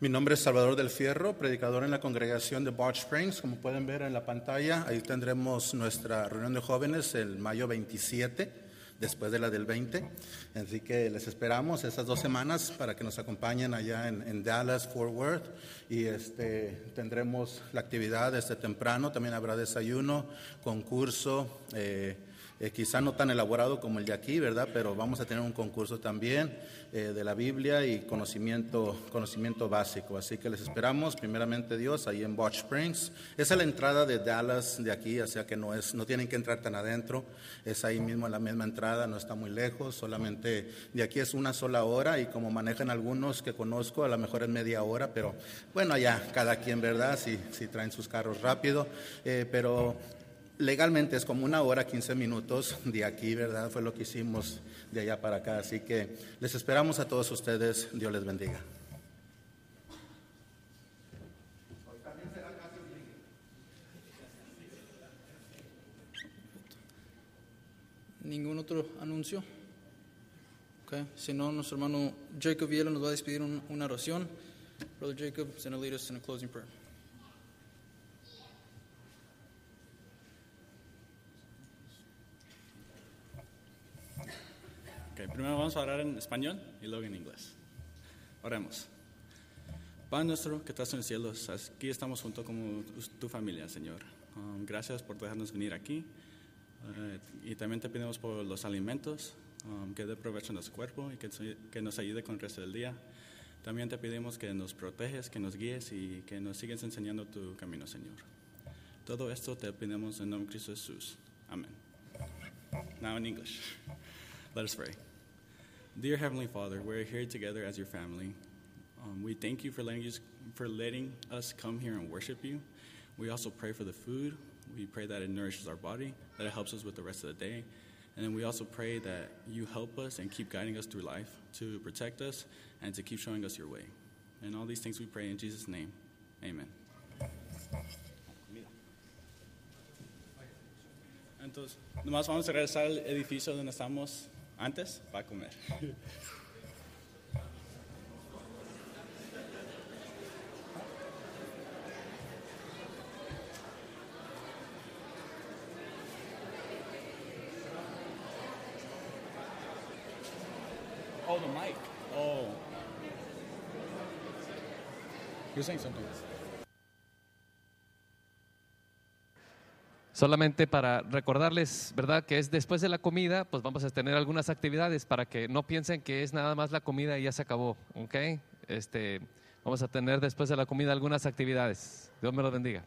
Mi nombre es Salvador del Fierro, predicador en la congregación de Barge Springs. Como pueden ver en la pantalla, ahí tendremos nuestra reunión de jóvenes el mayo 27, después de la del 20. Así que les esperamos esas dos semanas para que nos acompañen allá en, Dallas, Fort Worth. Y este, tendremos la actividad desde temprano. También habrá desayuno, concurso. eh, eh, quizá no tan elaborado como el de aquí, ¿verdad? Pero vamos a tener un concurso también eh, de la Biblia y conocimiento, conocimiento básico. Así que les esperamos, primeramente Dios, ahí en Watch Springs. Esa es la entrada de Dallas, de aquí, o sea que no, es, no tienen que entrar tan adentro, es ahí mismo en la misma entrada, no está muy lejos, solamente de aquí es una sola hora y como manejan algunos que conozco, a lo mejor es media hora, pero bueno, allá cada quien, ¿verdad? Si, si traen sus carros rápido, eh, pero legalmente es como una hora, 15 minutos de aquí, ¿verdad? Fue lo que hicimos de allá para acá. Así que les esperamos a todos ustedes. Dios les bendiga. ¿Ningún otro anuncio? Okay. Si no, nuestro hermano Jacob Viela nos va a despedir un- una oración. Brother Jacob going to lead us in a closing prayer. Ok, primero vamos a orar en español y luego en inglés. Oremos. Padre nuestro que estás en el cielo, aquí estamos junto con tu familia, Señor. Um, gracias por dejarnos venir aquí. Eh, y también te pedimos por los alimentos, um, que dé provecho a nuestro cuerpo y que, que nos ayude con el resto del día. También te pedimos que nos proteges, que nos guíes y que nos sigas enseñando tu camino, Señor. Todo esto te pedimos en nombre de Cristo Jesús. Amén. Now in English. Let us pray. Dear Heavenly Father, we're here together as your family. Um, we thank you for letting, us, for letting us come here and worship you. We also pray for the food. We pray that it nourishes our body, that it helps us with the rest of the day. And then we also pray that you help us and keep guiding us through life to protect us and to keep showing us your way. And all these things we pray in Jesus' name. Amen. Entonces, nomás vamos a regresar al edificio donde estamos antes para comer. Oh, the mic. Oh. You're saying something. Solamente para recordarles, ¿verdad? Que es después de la comida, pues vamos a tener algunas actividades para que no piensen que es nada más la comida y ya se acabó, ¿ok? Este, vamos a tener después de la comida algunas actividades. Dios me lo bendiga.